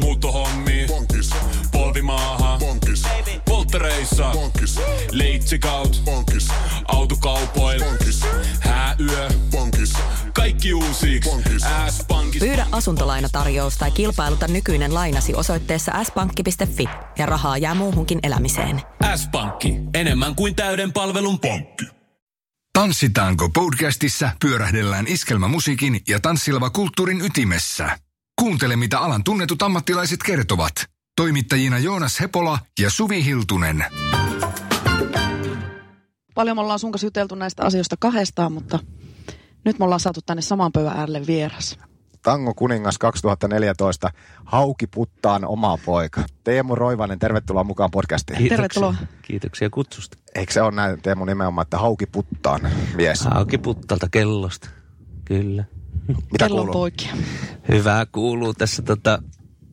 Muuttohommi. Bonkis. Polvimaaha. Bonkis. Polttereissa. Bonkis. Leitsikaut. Bonkis. Autokaupoil. Bonkis. Hääyö. Bonkis. Kaikki uusi. S-pankki. Pyydä asuntolainatarjous tai kilpailuta nykyinen lainasi osoitteessa s-pankki.fi ja rahaa jää muuhunkin elämiseen. S-pankki. Enemmän kuin täyden palvelun pankki. Tanssitaanko podcastissa pyörähdellään iskelmämusiikin ja tanssilava kulttuurin ytimessä. Kuuntele, mitä alan tunnetut ammattilaiset kertovat. Toimittajina Joonas Hepola ja Suvi Hiltunen. Paljon me ollaan sun kanssa juteltu näistä asioista kahdestaan, mutta nyt me ollaan saatu tänne saman pöydän äärelle vieras. Tango kuningas 2014, Hauki Puttaan oma poika. Teemu Roivanen, tervetuloa mukaan podcastiin. Kiitoksia. Tervetuloa. Kiitoksia kutsusta. Eikö se ole näin Teemu nimenomaan, että Hauki Puttaan mies? Hauki puttalta kellosta. Kyllä. Mitä Kellon kuuluu? poikia. Hyvää kuuluu tässä tota,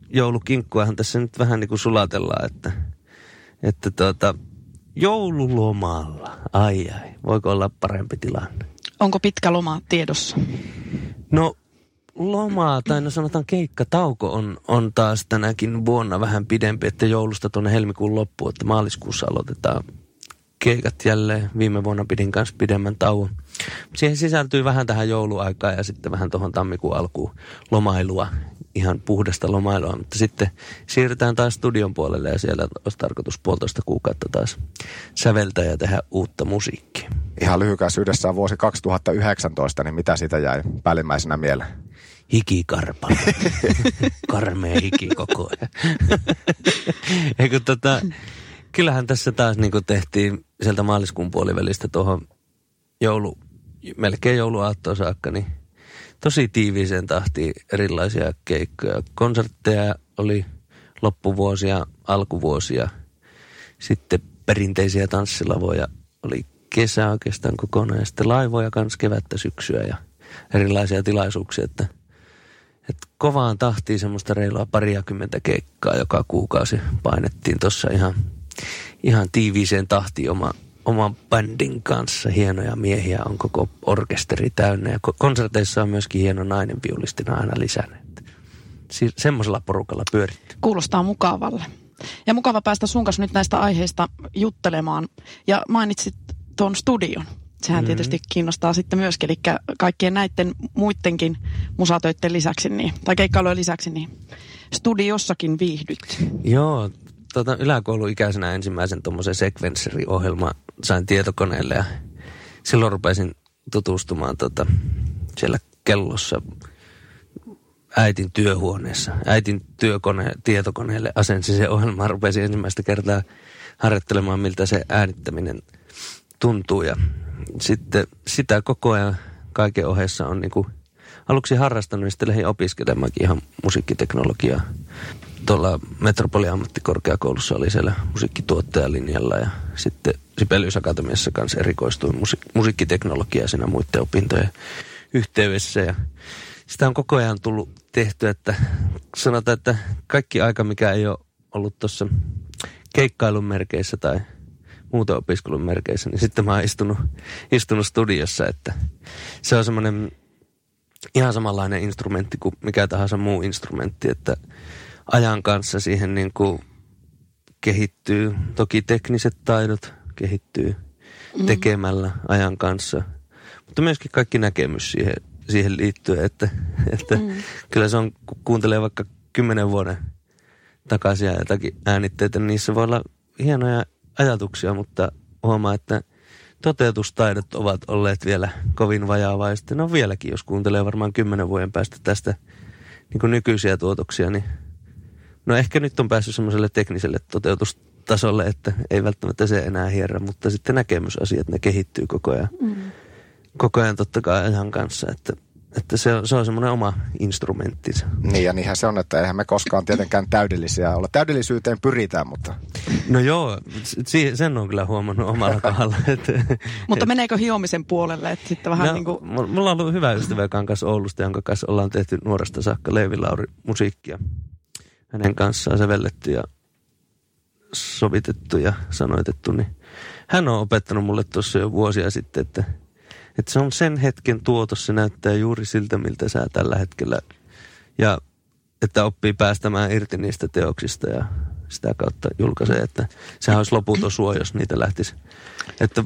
joulukinkkuahan tässä nyt vähän niin kuin sulatellaan, että, että tota, joululomalla. Ai ai, voiko olla parempi tilanne? Onko pitkä loma tiedossa? No lomaa, tai no sanotaan keikkatauko on, on taas tänäkin vuonna vähän pidempi, että joulusta tuonne helmikuun loppuun, että maaliskuussa aloitetaan keikat jälleen. Viime vuonna pidin kanssa pidemmän tauon. Siihen sisältyy vähän tähän jouluaikaan ja sitten vähän tuohon tammikuun alkuun lomailua, ihan puhdasta lomailua. Mutta sitten siirrytään taas studion puolelle ja siellä olisi tarkoitus puolitoista kuukautta taas säveltää ja tehdä uutta musiikkia. Ihan lyhykäisyydessään vuosi 2019, niin mitä siitä jäi päällimmäisenä mieleen? hikikarpa. Karmea hiki koko ajan. Eikö tota, kyllähän tässä taas niin tehtiin sieltä maaliskuun puolivälistä tuohon joulu, melkein jouluaattoon saakka, niin tosi tiiviiseen tahtiin erilaisia keikkoja. Konsertteja oli loppuvuosia, alkuvuosia, sitten perinteisiä tanssilavoja oli kesä oikeastaan kokonaan ja sitten laivoja kanssa kevättä syksyä ja erilaisia tilaisuuksia, että, että kovaan tahtiin semmoista reilua pariakymmentä keikkaa joka kuukausi painettiin tuossa ihan, ihan tiiviiseen tahtiin oma, oman bändin kanssa. Hienoja miehiä on koko orkesteri täynnä ja ko- konserteissa on myöskin hieno nainen viulistina aina lisännyt. Si- semmoisella porukalla pyöritty. Kuulostaa mukavalle. Ja mukava päästä sun kanssa nyt näistä aiheista juttelemaan. Ja mainitsit tuon studion. Sehän mm. tietysti kiinnostaa sitten myöskin, eli kaikkien näiden muidenkin musatöiden lisäksi, niin, tai keikkailujen lisäksi, niin studiossakin viihdyt. Joo, tota, yläkouluikäisenä ensimmäisen tuommoisen sekvensseri-ohjelma sain tietokoneelle ja silloin rupesin tutustumaan tota, siellä kellossa äitin työhuoneessa. Äitin työkone, tietokoneelle asensin se ohjelma, rupesin ensimmäistä kertaa harjoittelemaan, miltä se äänittäminen tuntuu. Ja sitten sitä koko ajan kaiken ohessa on niinku aluksi harrastanut ja sitten lähdin opiskelemaankin ihan musiikkiteknologiaa. Tuolla Metropoliammattikorkeakoulussa oli siellä musiikkituottajalinjalla ja sitten Sibelius Akatemiassa kanssa erikoistuin musi- musiikkiteknologiaa siinä muiden opintojen yhteydessä. Ja sitä on koko ajan tullut tehty, että sanotaan, että kaikki aika, mikä ei ole ollut tuossa keikkailun merkeissä tai muuten opiskelun merkeissä, niin sitten mä oon istunut, istunut studiossa, että se on semmoinen ihan samanlainen instrumentti kuin mikä tahansa muu instrumentti, että ajan kanssa siihen niin kuin kehittyy, toki tekniset taidot kehittyy tekemällä ajan kanssa, mutta myöskin kaikki näkemys siihen, siihen liittyen, että, että mm. kyllä se on, kun kuuntelee vaikka kymmenen vuoden takaisin jotakin äänitteitä, niin niissä voi olla hienoja ajatuksia, mutta huomaa, että toteutustaidot ovat olleet vielä kovin vajaavaista. No vieläkin, jos kuuntelee varmaan kymmenen vuoden päästä tästä niin kuin nykyisiä tuotoksia, niin no ehkä nyt on päässyt semmoiselle tekniselle toteutustasolle, että ei välttämättä se enää hierrä, mutta sitten näkemysasiat, ne kehittyy koko ajan. Mm. Koko ajan totta kai ajan kanssa, että, että se on, se on semmoinen oma instrumenttinsa. Niin ja niinhän se on, että eihän me koskaan tietenkään täydellisiä olla. Täydellisyyteen pyritään, mutta No joo, si- sen on kyllä huomannut omalla kohdalla. Että, Mutta meneekö hiomisen puolelle, että sitten vähän no, niin kuin... mu- Mulla on ollut hyvä ystävä, joka on kanssa Oulusta, jonka kanssa ollaan tehty nuoresta saakka Leevi Lauri musiikkia. Hänen kanssaan sävelletty ja sovitettu ja sanoitettu, niin hän on opettanut mulle tuossa jo vuosia sitten, että, että se on sen hetken tuotos, se näyttää juuri siltä, miltä sä tällä hetkellä. Ja että oppii päästämään irti niistä teoksista ja sitä kautta julkaisee, että sehän olisi loputon suo, jos niitä lähtisi. Että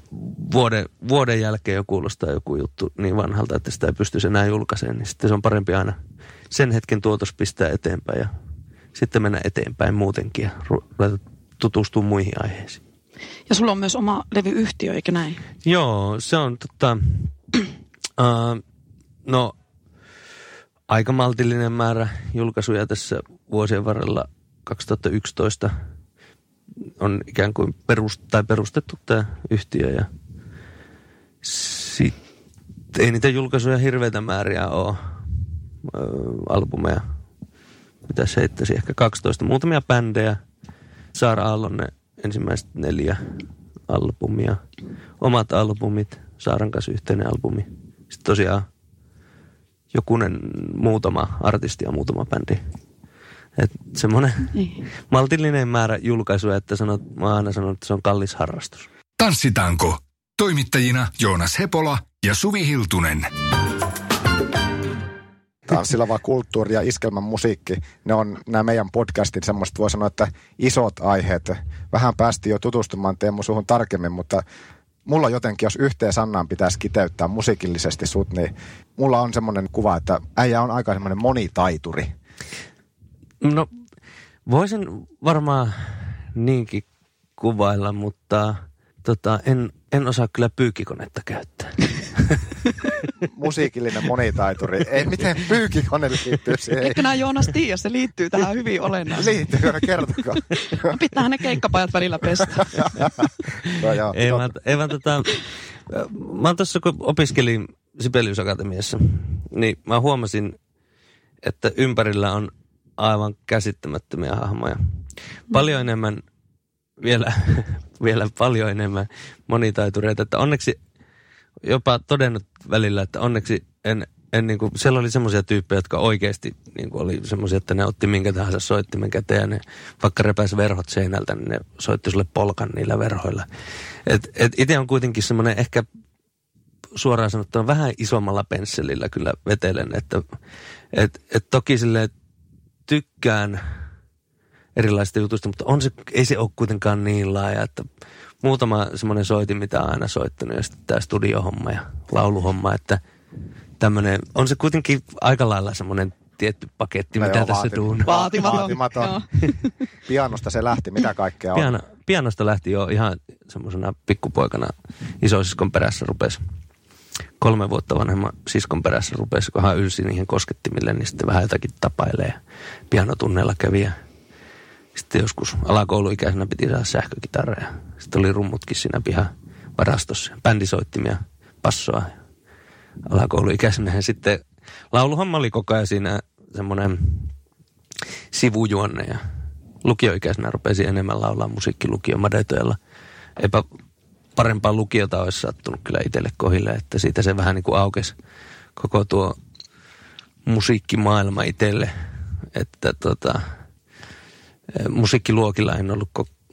vuoden, vuoden jälkeen jo kuulostaa joku juttu niin vanhalta, että sitä ei pystyisi enää julkaisemaan, niin sitten se on parempi aina sen hetken tuotos pistää eteenpäin ja sitten mennä eteenpäin muutenkin ja ruveta tutustua muihin aiheisiin. Ja sulla on myös oma levyyhtiö, eikö näin? Joo, se on tota, uh, no aika maltillinen määrä julkaisuja tässä vuosien varrella 2011 on ikään kuin perust, tai perustettu tämä yhtiö ja sitten ei niitä julkaisuja hirveitä määriä ole, ö, albumeja, mitä se heittäisi, ehkä 12, muutamia bändejä, Saara Aallon ne ensimmäiset neljä albumia, omat albumit, Saaran kanssa yhteinen albumi, sitten tosiaan jokunen muutama artisti ja muutama bändi. Et semmoinen Niin. maltillinen määrä julkaisuja, että sanot, mä aina sanon, että se on kallis harrastus. Tanssitaanko? Toimittajina Joonas Hepola ja Suvi Hiltunen. Tanssilava kulttuuri ja iskelmän musiikki, ne on nämä meidän podcastin semmoista, voi sanoa, että isot aiheet. Vähän päästiin jo tutustumaan Teemu suhun tarkemmin, mutta mulla jotenkin, jos yhteen sanaan pitäisi kiteyttää musiikillisesti sut, niin mulla on semmoinen kuva, että äijä on aika semmoinen monitaituri. No, voisin varmaan niinkin kuvailla, mutta tota, en, en osaa kyllä pyykkikonetta käyttää. Musiikillinen monitaituri. Ei, miten pyykikone liittyy siihen? Eikö nämä Joonas tiedä, se liittyy tähän hyvin olennaisesti. Liittyykö ne, kertokaa. Pitäähän ne keikkapajat välillä pestä. no, joo, ei, vaan, ei vaan tota, mä tuossa kun opiskelin Sibelius Akatemiassa, niin mä huomasin, että ympärillä on aivan käsittämättömiä hahmoja. Paljon enemmän, vielä, vielä paljon enemmän monitaitureita, että onneksi jopa todennut välillä, että onneksi en, en niin kuin, siellä oli semmoisia tyyppejä, jotka oikeasti niin kuin oli semmoisia, että ne otti minkä tahansa soittimen käteen ja ne vaikka repäs verhot seinältä, niin ne soitti sulle polkan niillä verhoilla. Et, et itse on kuitenkin semmoinen ehkä suoraan sanottuna vähän isommalla pensselillä kyllä vetelen, että et, et toki sille tykkään erilaisista jutuista, mutta on se, ei se ole kuitenkaan niin laaja, että muutama semmoinen soitin, mitä on aina soittanut, ja sitten tämä studiohomma ja lauluhomma, että tämmöinen, on se kuitenkin aika lailla semmoinen tietty paketti, No mitä joo, tässä vaatim- duun. Vaatimaton. Vaatimaton. Pianosta se lähti, mitä kaikkea on. Piano, pianosta lähti jo ihan semmoisena pikkupoikana isosiskon perässä rupesi kolme vuotta vanhemman siskon perässä rupesi, kun hän ylsi niihin koskettimille, niin sitten vähän jotakin tapailee. Pianotunneilla kävi ja sitten joskus alakouluikäisenä piti saada sähkökitara ja sitten oli rummutkin siinä pihan varastossa. Bändisoittimia, passoa. Alakouluikäisenä ja sitten lauluhomma oli koko ajan siinä semmoinen sivujuonne ja lukioikäisenä rupesi enemmän laulaa musiikkilukio Madetoilla. Eipä parempaa lukiota olisi sattunut kyllä itselle kohille, että siitä se vähän niin kuin aukesi koko tuo musiikkimaailma itselle. Että tota, musiikkiluokilla en ollut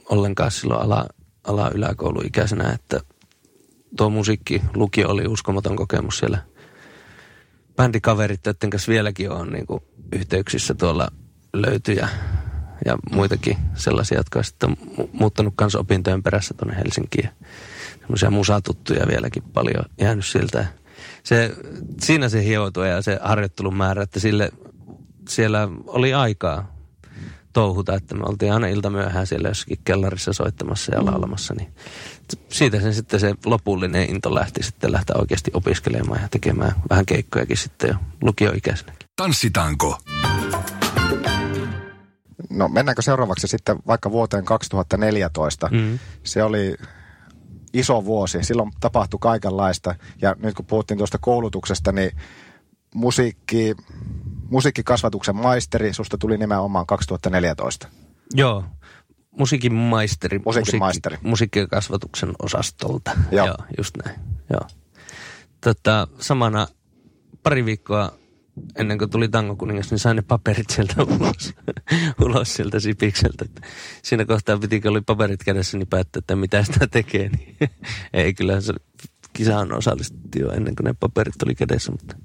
ollenkaan silloin ala, ala yläkouluikäisenä, että tuo musiikkilukio oli uskomaton kokemus siellä bändikaverit, joiden kanssa vieläkin on niin kuin yhteyksissä tuolla löytyjä ja muitakin sellaisia, jotka on sitten mu- muuttanut kanssa opintojen perässä tuonne Helsinkiin. Semmoisia musatuttuja vieläkin paljon jäänyt siltä. Se, siinä se hioutui ja se harjoittelun määrä, että sille, siellä oli aikaa touhuta, että me oltiin aina ilta myöhään siellä jossakin kellarissa soittamassa ja laulamassa, niin siitä sen sitten se lopullinen into lähti sitten lähteä oikeasti opiskelemaan ja tekemään vähän keikkojakin sitten jo lukioikäisenäkin. Tanssitaanko? No mennäänkö seuraavaksi sitten vaikka vuoteen 2014? Mm. Se oli iso vuosi. Silloin tapahtui kaikenlaista. Ja nyt kun puhuttiin tuosta koulutuksesta, niin musiikki, musiikkikasvatuksen maisteri, susta tuli nimenomaan 2014. Joo, musiikin maisteri. Musiikin maisteri. Musiikkikasvatuksen osastolta. Joo. Joo, just näin. Joo. Tota, samana pari viikkoa ennen kuin tuli Tango kuningas, niin sain ne paperit sieltä ulos, ulos sieltä sipikseltä. Siinä kohtaa piti, kun oli paperit kädessä, niin päättää, että mitä sitä tekee. Niin ei kyllä se kisaan osallistuttiin jo ennen kuin ne paperit oli kädessä, mutta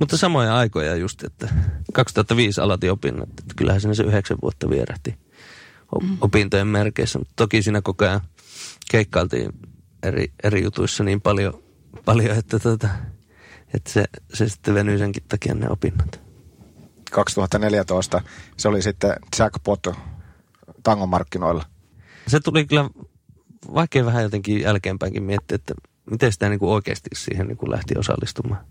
Mutta samoja aikoja just, että 2005 aloitin opinnot, että kyllähän siinä se yhdeksän vuotta vierähti Mm. opintojen merkeissä. Mutta toki siinä koko ajan keikkailtiin eri, eri jutuissa niin paljon, paljon että, tota, että se, se sitten venyi senkin takia ne opinnot. 2014 se oli sitten jackpot tangomarkkinoilla. Se tuli kyllä vaikea vähän jotenkin jälkeenpäinkin miettiä, että miten sitä niin kuin oikeasti siihen niin kuin lähti osallistumaan.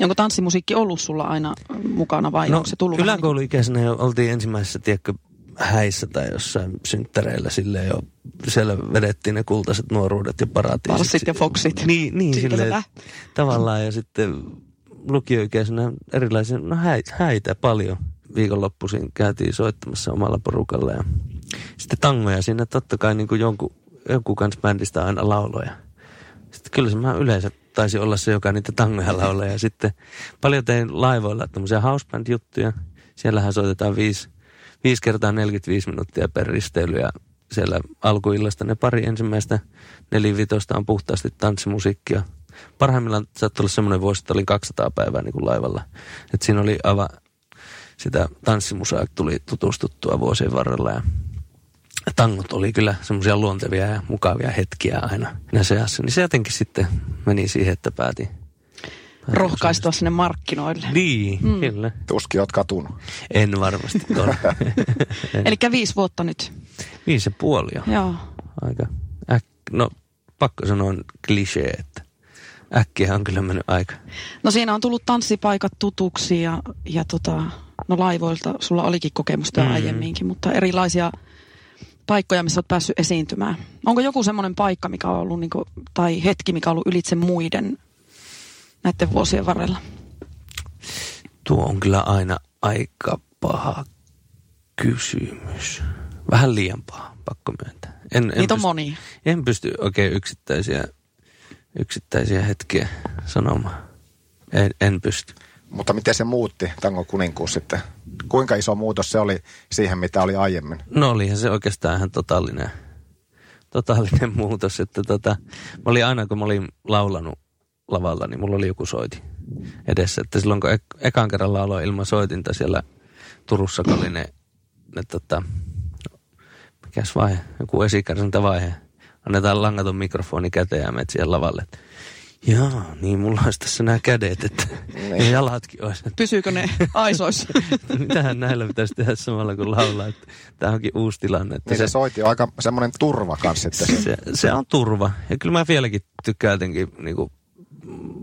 Onko tanssimusiikki ollut sulla aina mukana vai no, onko se tullut niin yläkouluikäisenä jo oltiin ensimmäisessä, tiedätkö, häissä tai jossain synttäreillä silleen jo, siellä vedettiin ne kultaiset nuoruudet ja paratiisit. Parssit ja foksit. Niin, niin hyvä. tavallaan ja sitten lukioikäisenä erilaisia, no häitä, häitä paljon. Viikonloppuisin käytiin soittamassa omalla porukalla ja sitten tangoja siinä totta kai niin kuin jonkun, jonkun kanssa bändistä aina lauloja. Sitten kyllä se mä yleensä taisi olla se, joka niitä tangoja laulaa. Ja sitten paljon tein laivoilla tämmöisiä houseband-juttuja. Siellähän soitetaan viisi, viisi kertaa 45 minuuttia per risteily ja siellä alkuillasta ne pari ensimmäistä nelivitosta on puhtaasti tanssimusiikkia. Parhaimmillaan saattoi olla semmoinen vuosi, että olin 200 päivää niin kuin laivalla. Et siinä oli aivan sitä tanssimusaa tuli tutustuttua vuosien varrella ja tangot oli kyllä semmoisia luontevia ja mukavia hetkiä aina näissä ajassa. Niin se jotenkin sitten meni siihen, että päätin. päätin rohkaistua sinne markkinoille. Niin, mm. kyllä. Tuskin oot katunut. En varmasti. Eli viisi vuotta nyt. Viisi ja puoli jo. Joo. Aika äk... No, pakko sanoa on klisee, että äkkiä on kyllä mennyt aika. No siinä on tullut tanssipaikat tutuksi ja, ja tota, no laivoilta sulla olikin kokemusta jo Mm. aiemminkin, mutta erilaisia paikkoja, missä olet päässyt esiintymään. Onko joku semmoinen paikka, mikä on ollut, niinku, tai hetki, mikä on ollut ylitse muiden näiden vuosien varrella? Tuo on kyllä aina aika paha kysymys. Vähän liian paha, pakko myöntää. En, en Niitä on pysty- monia. En pysty oikein yksittäisiä, yksittäisiä hetkiä sanomaan. En, en pysty. Mutta miten se muutti Tango kuninkuus sitten? Kuinka iso muutos se oli siihen, mitä oli aiemmin? No olihan se oikeastaan ihan totaalinen, totaalinen muutos. Että tota, mä olin aina, kun mä olin laulanut lavalla, niin mulla oli joku soiti edessä. Että silloin kun ek- ekan kerran lauloin ilman soitinta siellä Turussa, kun oli ne, ne tota, mikäs vaihe, joku esikärsyntävaihe. Annetaan langaton mikrofoni käteen ja menet siihen lavalle. Että, Jaa, niin mulla olisi tässä nämä kädet, että ja jalatkin olisi. Pysyykö ne aisoissa? Mitähän näillä pitäisi tehdä samalla kuin laulaa, että tämä onkin uusi tilanne. Että Niin se soiti on aika semmoinen turva kanssa sitten. se, se on turva. Ja kyllä mä vieläkin tykkään jotenkin niin kuin,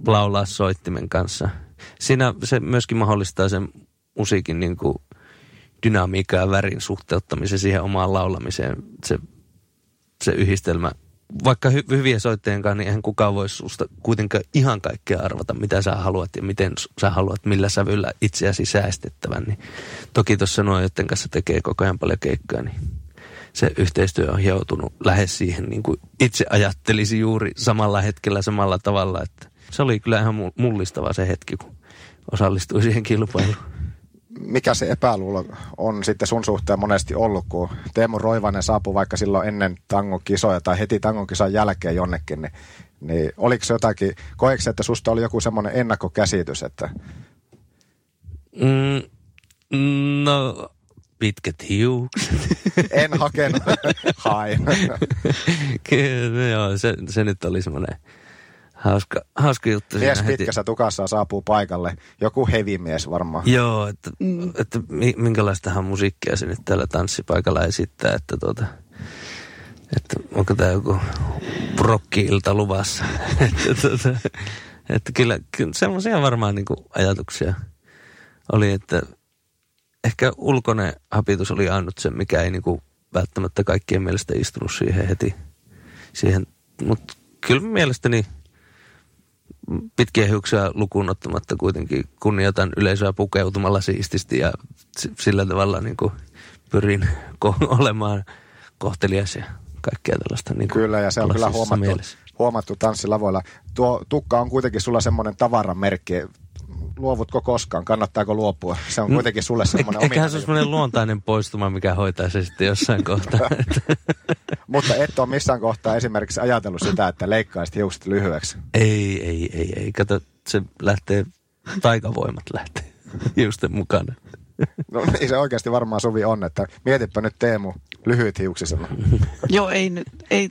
laulaa soittimen kanssa. Siinä se myöskin mahdollistaa sen musiikin niin kuin, dynamiikan ja värin suhteuttamisen siihen omaan laulamiseen. Se, se yhdistelmä. Vaikka hy, hyviä soittajien kanssa, niin eihän kukaan voi susta kuitenkaan ihan kaikkea arvata, mitä sä haluat ja miten sä haluat, millä sävyllä itseäsi säästettävän. Niin toki tuossa nuo, joiden kanssa tekee koko ajan paljon keikkaa, niin se yhteistyö on hioutunut lähes siihen, niin kuin itse ajattelisi juuri samalla hetkellä samalla tavalla. Että se oli kyllä ihan mu- mullistava se hetki, kun osallistui siihen kilpailuun. Mikä se epäluulo on sitten sun suhteen monesti ollut, kun Teemu Roivanen saapui vaikka silloin ennen tangon kisoja tai heti tangon kisan jälkeen jonnekin, niin, niin oliko se jotakin, koeksi, että susta oli joku semmoinen ennakkokäsitys, että Mm, no, pitkät hiukset. en hakenut, hain. Kyllä, joo, se, se nyt oli semmoinen hauska, hauska juttu. Mies siinä heti. pitkässä tukassa saapuu paikalle, joku hevimies varmaan. Joo, että, mm. että mi- minkälaistahan musiikkia se nyt täällä tanssipaikalla esittää, että tuota, että onko tämä joku rokki-ilta luvassa. että, tuota, että kyllä, kyllä semmoisia varmaan niin ajatuksia oli, että ehkä ulkoinen hapitus oli ainut se, mikä ei niin kuin välttämättä kaikkien mielestä istunut siihen heti. Siihen, mutta kyllä mielestäni pitkiä hiuksia lukuun ottamatta kuitenkin kunnioitan yleisöä pukeutumalla siististi ja sillä tavalla niin kuin pyrin ko- olemaan kohtelias ja kaikkea tällaista. Niin Kyllä, ja se on kyllä huomattu, mielessä. huomattu tanssilavoilla. Tuo tukka on kuitenkin sulla semmoinen tavaramerkki. Luovutko koskaan? Kannattaako luopua? Se on kuitenkin sulle semmoinen Eiköhän se ole semmoinen luontainen poistuma, mikä hoitaa se sitten jossain kohtaa. Mutta et ole missään kohtaa esimerkiksi ajatellut sitä, että leikkaisit hiukset lyhyeksi. ei, ei, ei, ei. Kato, se lähtee taikavoimat lähtee hiusten mukana. No niin se oikeasti varmaan Suvi on, että mietipä nyt Teemu lyhyt hiuksisena. Joo, ei nyt, ei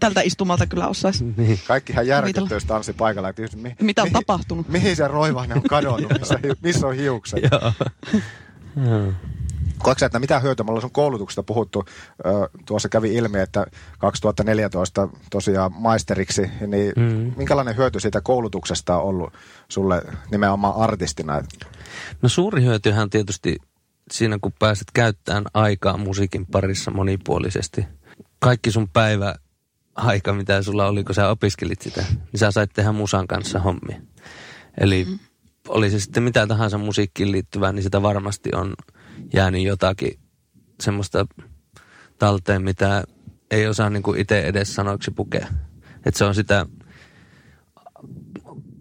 tältä istumalta kyllä osaisi. Niin. Kaikkihan järkyttyy, jos tanssi paikalla. Että just, mi, Mitä on mihin- tapahtunut? Mihin se roivainen on kadonnut? Missä, missä on hiukset? Joo. Koetko sä, että mitä hyötyä? Me ollaan sun koulutuksesta puhuttu. Ö, tuossa kävi ilmi, että 2014 tosiaan maisteriksi, niin mm. minkälainen hyöty siitä koulutuksesta on ollut sulle nimenomaan artistina? No suuri hyötyhän on tietysti siinä, kun pääset käyttämään aikaa musiikin parissa monipuolisesti. Kaikki sun päivä aika, mitä sulla oli, kun sä opiskelit sitä, niin sä sait tehdä musan kanssa hommia. Eli mm. oli se sitten mitä tahansa musiikkiin liittyvää, niin sitä varmasti on jäänyt jotakin semmoista talteen, mitä ei osaa niin kuin itse edes sanoiksi pukea. Että se on sitä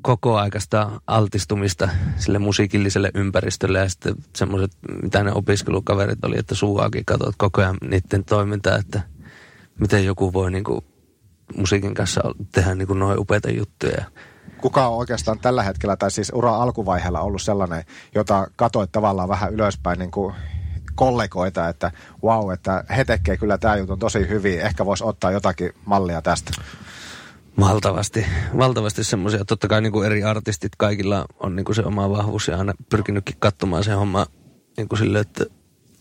koko aikaista altistumista sille musiikilliselle ympäristölle ja sitten semmoiset, mitä ne opiskelukaverit oli, että suuaakin katsot koko ajan niiden toimintaa, että miten joku voi niinku musiikin kanssa tehdä niinku noin upeita juttuja. Kuka on oikeastaan tällä hetkellä, tai siis ura alkuvaiheella ollut sellainen, jota katoit tavallaan vähän ylöspäin niin kuin kollegoita, että wow, että he tekee kyllä tämä jutun tosi hyvin, ehkä voisi ottaa jotakin mallia tästä. Valtavasti, valtavasti semmoisia. Totta kai niinku eri artistit, kaikilla on niinku se oma vahvuus ja aina pyrkinytkin katsomaan se homma niinku silleen, että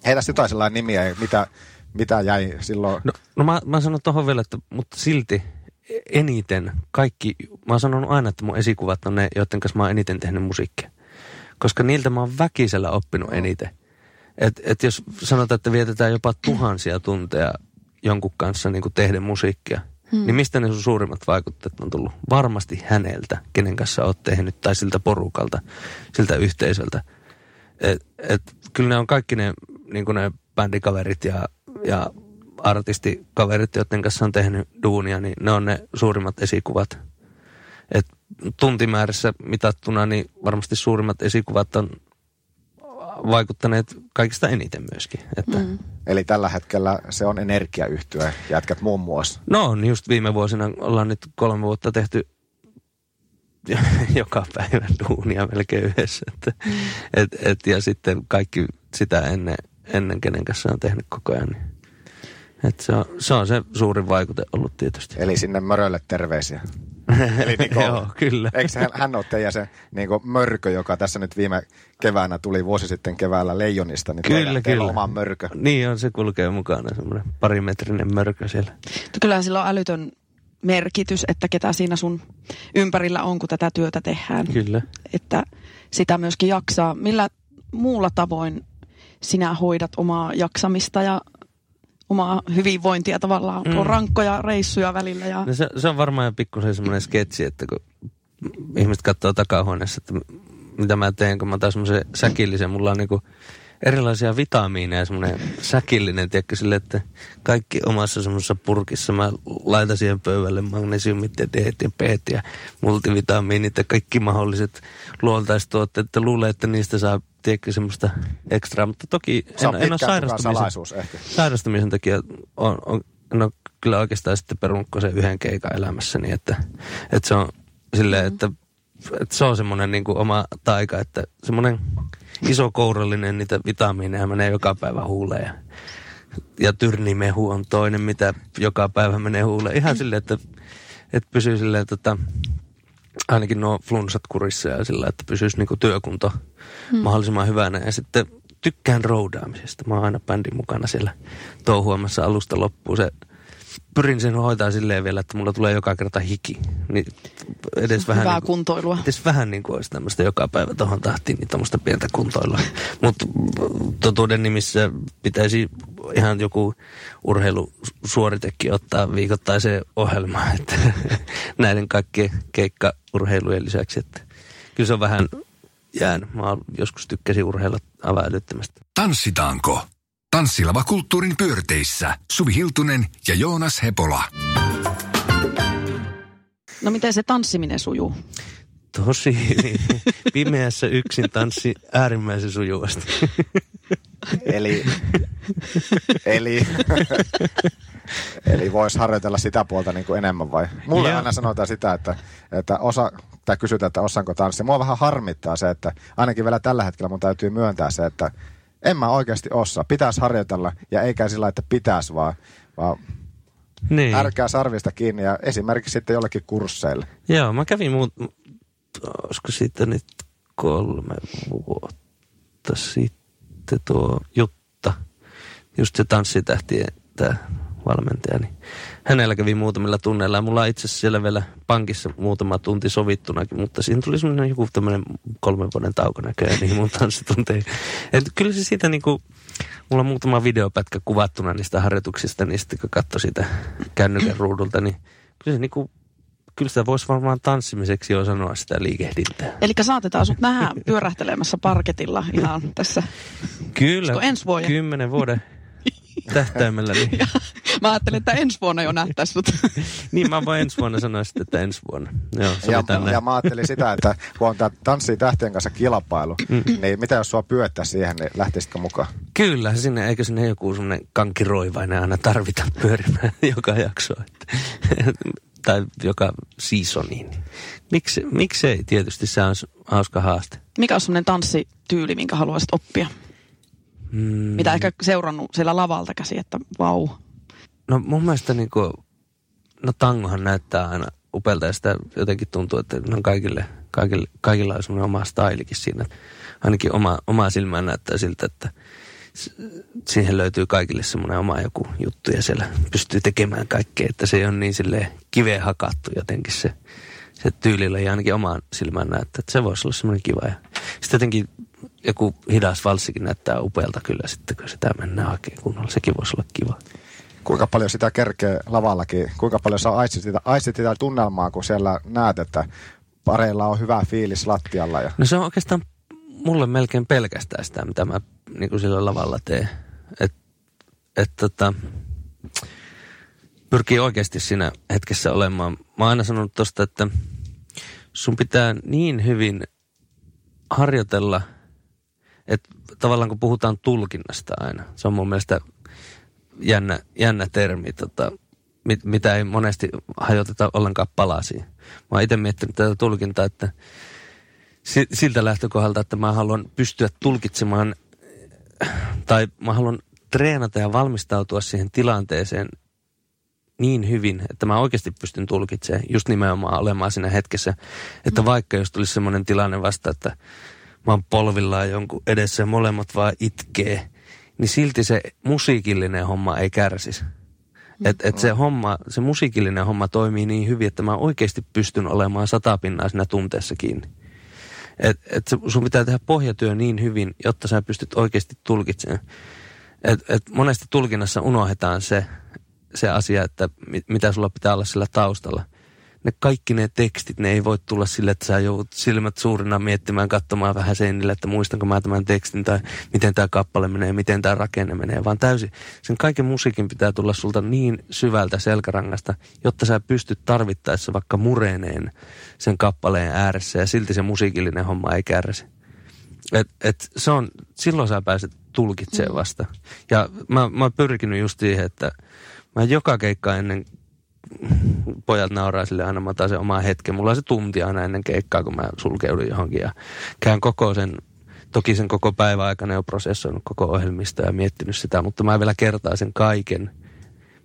Heitä jotain sellainen nimiä, mitä, mitä jäi silloin. No, no mä, mä sanon tuohon vielä, että mutta silti eniten kaikki, mä oon sanonut aina, että mun esikuvat on ne, joiden kanssa mä oon eniten tehnyt musiikkia. Koska niiltä mä oon väkisellä oppinut eniten. Et, et jos sanotaan, että vietetään jopa tuhansia tunteja jonkun kanssa niin kuin tehden musiikkia, hmm. niin mistä ne sun suurimmat vaikutteet on tullut? Varmasti häneltä, kenen kanssa oot tehnyt, tai siltä porukalta, siltä yhteisöltä. Et, et, kyllä ne on kaikki ne, niin kuin ne bändikaverit ja, ja artistikaverit, joiden kanssa on tehnyt duunia, niin ne on ne suurimmat esikuvat. Et tuntimäärässä mitattuna, niin varmasti suurimmat esikuvat on vaikuttaneet kaikista eniten myöskin. Että, mm. Eli tällä hetkellä se on energiayhtyö, jätkät muun muassa. No on, just viime vuosina ollaan nyt kolme vuotta tehty joka päivä duunia melkein yhdessä. Että, mm. et, et, ja sitten kaikki sitä ennen, ennen kenen kanssa on tehnyt koko ajan. Niin. Et se, on, se on se suurin vaikute ollut tietysti. Eli sinne Mörölle terveisiä. Eli Niko, Joo, kyllä. Eikö hän, hän ole teidän se niin mörkö, joka tässä nyt viime keväänä tuli vuosi sitten keväällä Leijonista, niin Kyllä, kyllä. oma mörkö. Niin on, se kulkee mukana, semmoinen parimetrinen mörkö siellä. Mutta Kyllähän sillä on älytön merkitys, että ketä siinä sun ympärillä on, kun tätä työtä tehdään. Kyllä. Että sitä myöskin jaksaa. Millä muulla tavoin sinä hoidat omaa jaksamista ja omaa hyvinvointia tavallaan? Mm. On rankkoja reissuja välillä. Ja... No se, se on varmaan pikkusen semmoinen sketsi, että kun ihmiset katsoo takahuoneessa, että mitä mä teen, kun mä otan semmoisen säkillisen, mulla on niinku erilaisia vitamiineja, semmoinen säkillinen, tiedätkö, sille, että kaikki omassa semmoisessa purkissa mä laitan siihen pöydälle magnesiumit ja D ja P ja multivitamiinit ja kaikki mahdolliset luontaistuotteet, että luulee, että niistä saa, tiedätkö, semmoista ekstraa, mutta toki Se on en, en ole sairastumisen, sairastumisen takia on, on, en ole kyllä oikeastaan sitten perunut sen yhden keikan elämässäni, että, että se on silleen, että, että se on semmoinen niin kuin oma taika, että semmoinen iso kourallinen niitä vitamiineja menee joka päivä huuleen ja, ja tyrnimehu on toinen, mitä joka päivä menee huuleen. Ihan silleen, että, että pysyy silleen, tota, ainakin nuo flunssat kurissa ja sillä, että pysyisi niinku työkunto hmm. mahdollisimman hyvänä. Ja sitten tykkään roudaamisesta. Mä oon aina bändin mukana siellä touhuamassa alusta loppuun. Se, pyrin sen hoitaa silleen vielä, että mulla tulee joka kerta hiki. Niin edes vähän Hyvää niinku, kuntoilua. edes vähän niin kuin olisi tämmöistä joka päivä tuohon tahtiin, niin tämmöistä pientä kuntoilua. Mutta totuuden nimissä pitäisi ihan joku urheilusuoritekin ottaa viikoittaiseen ohjelmaan, että näiden kaikkien keikkaurheilujen lisäksi, että kyllä se on vähän jäänyt. Mä joskus tykkäsin urheilla aivan älyttömästi. Tanssitaanko? Tanssilava kulttuurin pyörteissä Suvi Hiltunen ja Joonas Hepola. No miten se tanssiminen sujuu? Tosi hyvin. Pimeässä yksin tanssi äärimmäisen sujuvasti. Eli, eli, eli voisi harjoitella sitä puolta niin kuin enemmän vai? Mulle Joo. aina sanotaan sitä, että, että osa tai kysytään, että osaanko tanssia. Mua vähän harmittaa se, että ainakin vielä tällä hetkellä mun täytyy myöntää se, että en mä oikeasti osaa. Pitäisi harjoitella ja eikä sillä, että pitäisi vaan, vaan Niin. ärkää sarvista kiinni ja esimerkiksi sitten jollekin kursseille. Joo, mä kävin muut, olisiko siitä nyt kolme vuotta sitten tuo Jutta, just se tanssitähtien tämä valmentaja, niin hänellä kävi muutamilla tunneilla ja mulla on itse asiassa siellä vielä pankissa muutama tunti sovittunakin, mutta siinä tuli semmoinen joku tämmöinen kolmen vuoden tauko näköjään niihin mun tanssitunteihin. Et kyllä se siitä niinku, mulla on muutama videopätkä kuvattuna niistä harjoituksista, niin sitten kun katsoi sitä kännykän ruudulta, niin kyllä se niinku kyllä sitä voisi varmaan tanssimiseksi jo sanoa sitä liikehdintää. Eli saatetaan sut nähdä pyörähtelemässä parketilla ihan tässä. Kyllä, ensi vuoden? kymmenen vuoden tähtäimellä. Niin, Mä ajattelin, että ensi vuonna jo nähtäisi sut. niin mä voin ensi vuonna sanoa sitten, että ensi vuonna. Joo, Ja, näin. ja mä ajattelin sitä, että kun on tämä Tanssii tähtien kanssa kilpailu, mm. niin mitä jos sua pyöttää siihen, niin lähtisitkö mukaan? Kyllä, sinne, eikö sinne joku semmoinen kankiroivainen aina tarvita pyörimään joka jaksoa. Että, tai joka seasoniin. Miksi, miksei? Tietysti se on hauska haaste. Mikä on semmoinen tanssityyli, minkä haluaisit oppia? Mm. Mitä ehkä seurannut siellä lavalta käsi, että vau. No mun mielestä niin kuin, no tangohan näyttää aina upelta ja sitä jotenkin tuntuu, että no kaikille, kaikille, kaikilla on semmoinen oma stylikin siinä. Ainakin oma, oma silmään näyttää siltä, että siihen löytyy kaikille semmoinen oma joku juttu ja siellä pystyy tekemään kaikkea, että se ole niin silleen kiveen hakattu jotenkin se, se tyylillä ja ainakin omaan silmään näyttää, että se voisi olla semmoinen kiva. Ja sitten jotenkin joku hidas valssikin näyttää upealta kyllä sitten, kun sitä mennään oikein kunnolla. Sekin voisi olla kiva. Kuinka paljon sitä kerkee lavallakin, kuinka paljon sä aistit sitä, aistit sitä tunnelmaa, kun siellä näet, että pareilla on hyvä fiilis lattialla. Ja... No se on oikeastaan mulle melkein pelkästään sitä, mitä mä niin kuin sillä lavalla teen. Että et, tota, pyrkii oikeasti siinä hetkessä olemaan. Mä oon aina sanonut tosta, että sun pitää niin hyvin harjoitella, että tavallaan kun puhutaan tulkinnasta aina, se on mun mielestä jännä, jännä termi, tota, mit, mitä ei monesti hajoteta ollenkaan palasiin. Mä oon itse miettinyt tätä tulkintaa, että si- siltä lähtökohdalta, että mä haluan pystyä tulkitsemaan tai mä haluan treenata ja valmistautua siihen tilanteeseen niin hyvin, että mä oikeasti pystyn tulkitsemaan just nimenomaan olemaan siinä hetkessä. Että vaikka jos tulisi semmoinen tilanne vasta, että mä oon polvillaan jonkun edessä ja molemmat vaan itkee, niin silti se musiikillinen homma ei kärsisi. Että et se homma, se musiikillinen homma toimii niin hyvin, että mä oikeasti pystyn olemaan satapinnaa siinä tunteessa kiinni. Et, et sun pitää tehdä pohjatyö niin hyvin, jotta sä pystyt oikeasti tulkitsemaan. Et, et monesti tulkinnassa unohdetaan se, se asia, että mit, mitä sulla pitää olla sillä taustalla. Ne kaikki ne tekstit, ne ei voi tulla sille, että sä joudut silmät suurina miettimään, katsomaan vähän seinille, että muistanko mä tämän tekstin tai miten tämä kappale menee, miten tämä rakenne menee, vaan täysin. Sen kaiken musiikin pitää tulla sulta niin syvältä selkärangasta, jotta sä pystyt tarvittaessa vaikka mureeneen sen kappaleen ääressä ja silti se musiikillinen homma ei kärsi. Et, et se on, silloin sä pääset tulkitsemaan vasta. Ja mä, mä oon pyrkinyt just siihen, että mä joka keikka ennen pojat nauraa sille aina, mä otan sen omaa hetken. Mulla on se tunti aina ennen keikkaa, kun mä sulkeudun johonkin ja käyn koko sen, toki sen koko päivän aikana jo prosessoinut koko ohjelmista ja miettinyt sitä, mutta mä vielä kertaan sen kaiken,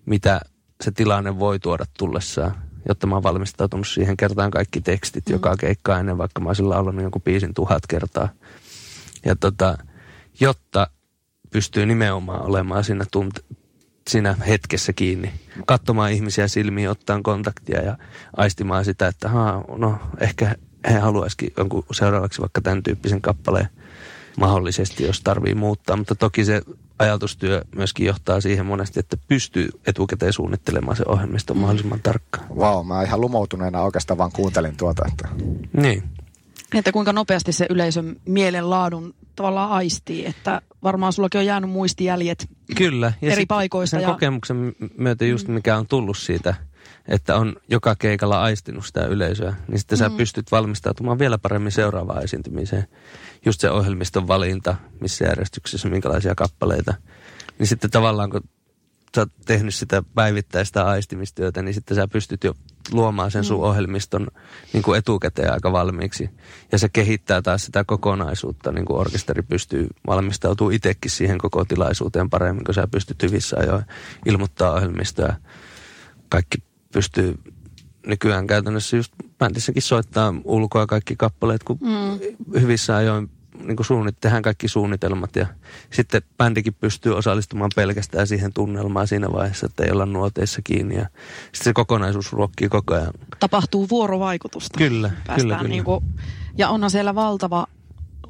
mitä se tilanne voi tuoda tullessaan, jotta mä oon valmistautunut siihen kertaan kaikki tekstit joka keikkaa ennen, vaikka mä olisin laulanut jonkun biisin tuhat kertaa. Ja tota, jotta pystyy nimenomaan olemaan siinä, tunt- siinä hetkessä kiinni. Katsomaan ihmisiä silmiin, ottaa kontaktia ja aistimaan sitä, että haa, no ehkä he haluaisikin jonkun seuraavaksi vaikka tämän tyyppisen kappaleen mahdollisesti, jos tarvii muuttaa. Mutta toki se ajatustyö myöskin johtaa siihen monesti, että pystyy etukäteen suunnittelemaan se ohjelmisto mahdollisimman tarkkaan. Vau, mä ihan lumoutuneena oikeastaan vaan kuuntelin tuota, että Niin. Niin, Että kuinka nopeasti se yleisön mielenlaadun tavallaan aistii, että varmaan sullakin on jäänyt muistijäljet. Kyllä. Ja eri paikoista Sen ja- kokemuksen myötä just mikä on tullut siitä, että on joka keikalla aistinut sitä yleisöä, niin sitten sä pystyt valmistautumaan vielä paremmin seuraavaan esiintymiseen. Just se ohjelmiston valinta, missä järjestyksessä, minkälaisia kappaleita. Niin sitten tavallaan kun sä oot tehnyt sitä päivittäistä aistimistyötä, niin sitten sä pystyt jo luomaan sen sun mm. ohjelmiston niin kuin etukäteen aika valmiiksi. Ja se kehittää taas sitä kokonaisuutta, niin kuin orkesteri pystyy valmistautumaan itsekin siihen koko tilaisuuteen paremmin, kun sä pystyt hyvissä ajoin ilmoittaa ohjelmistoa. Kaikki pystyy nykyään käytännössä just bändissäkin soittaa ulkoa kaikki kappaleet, kun mm. hyvissä ajoin niin kuin suunnit, tehdään kaikki suunnitelmat ja sitten bändikin pystyy osallistumaan pelkästään siihen tunnelmaan siinä vaiheessa, että ei olla nuoteissa kiinni ja sitten se kokonaisuus ruokkii koko ajan. Tapahtuu vuorovaikutusta. Kyllä, Päästään kyllä, kyllä. Niin kuin, ja onhan siellä valtava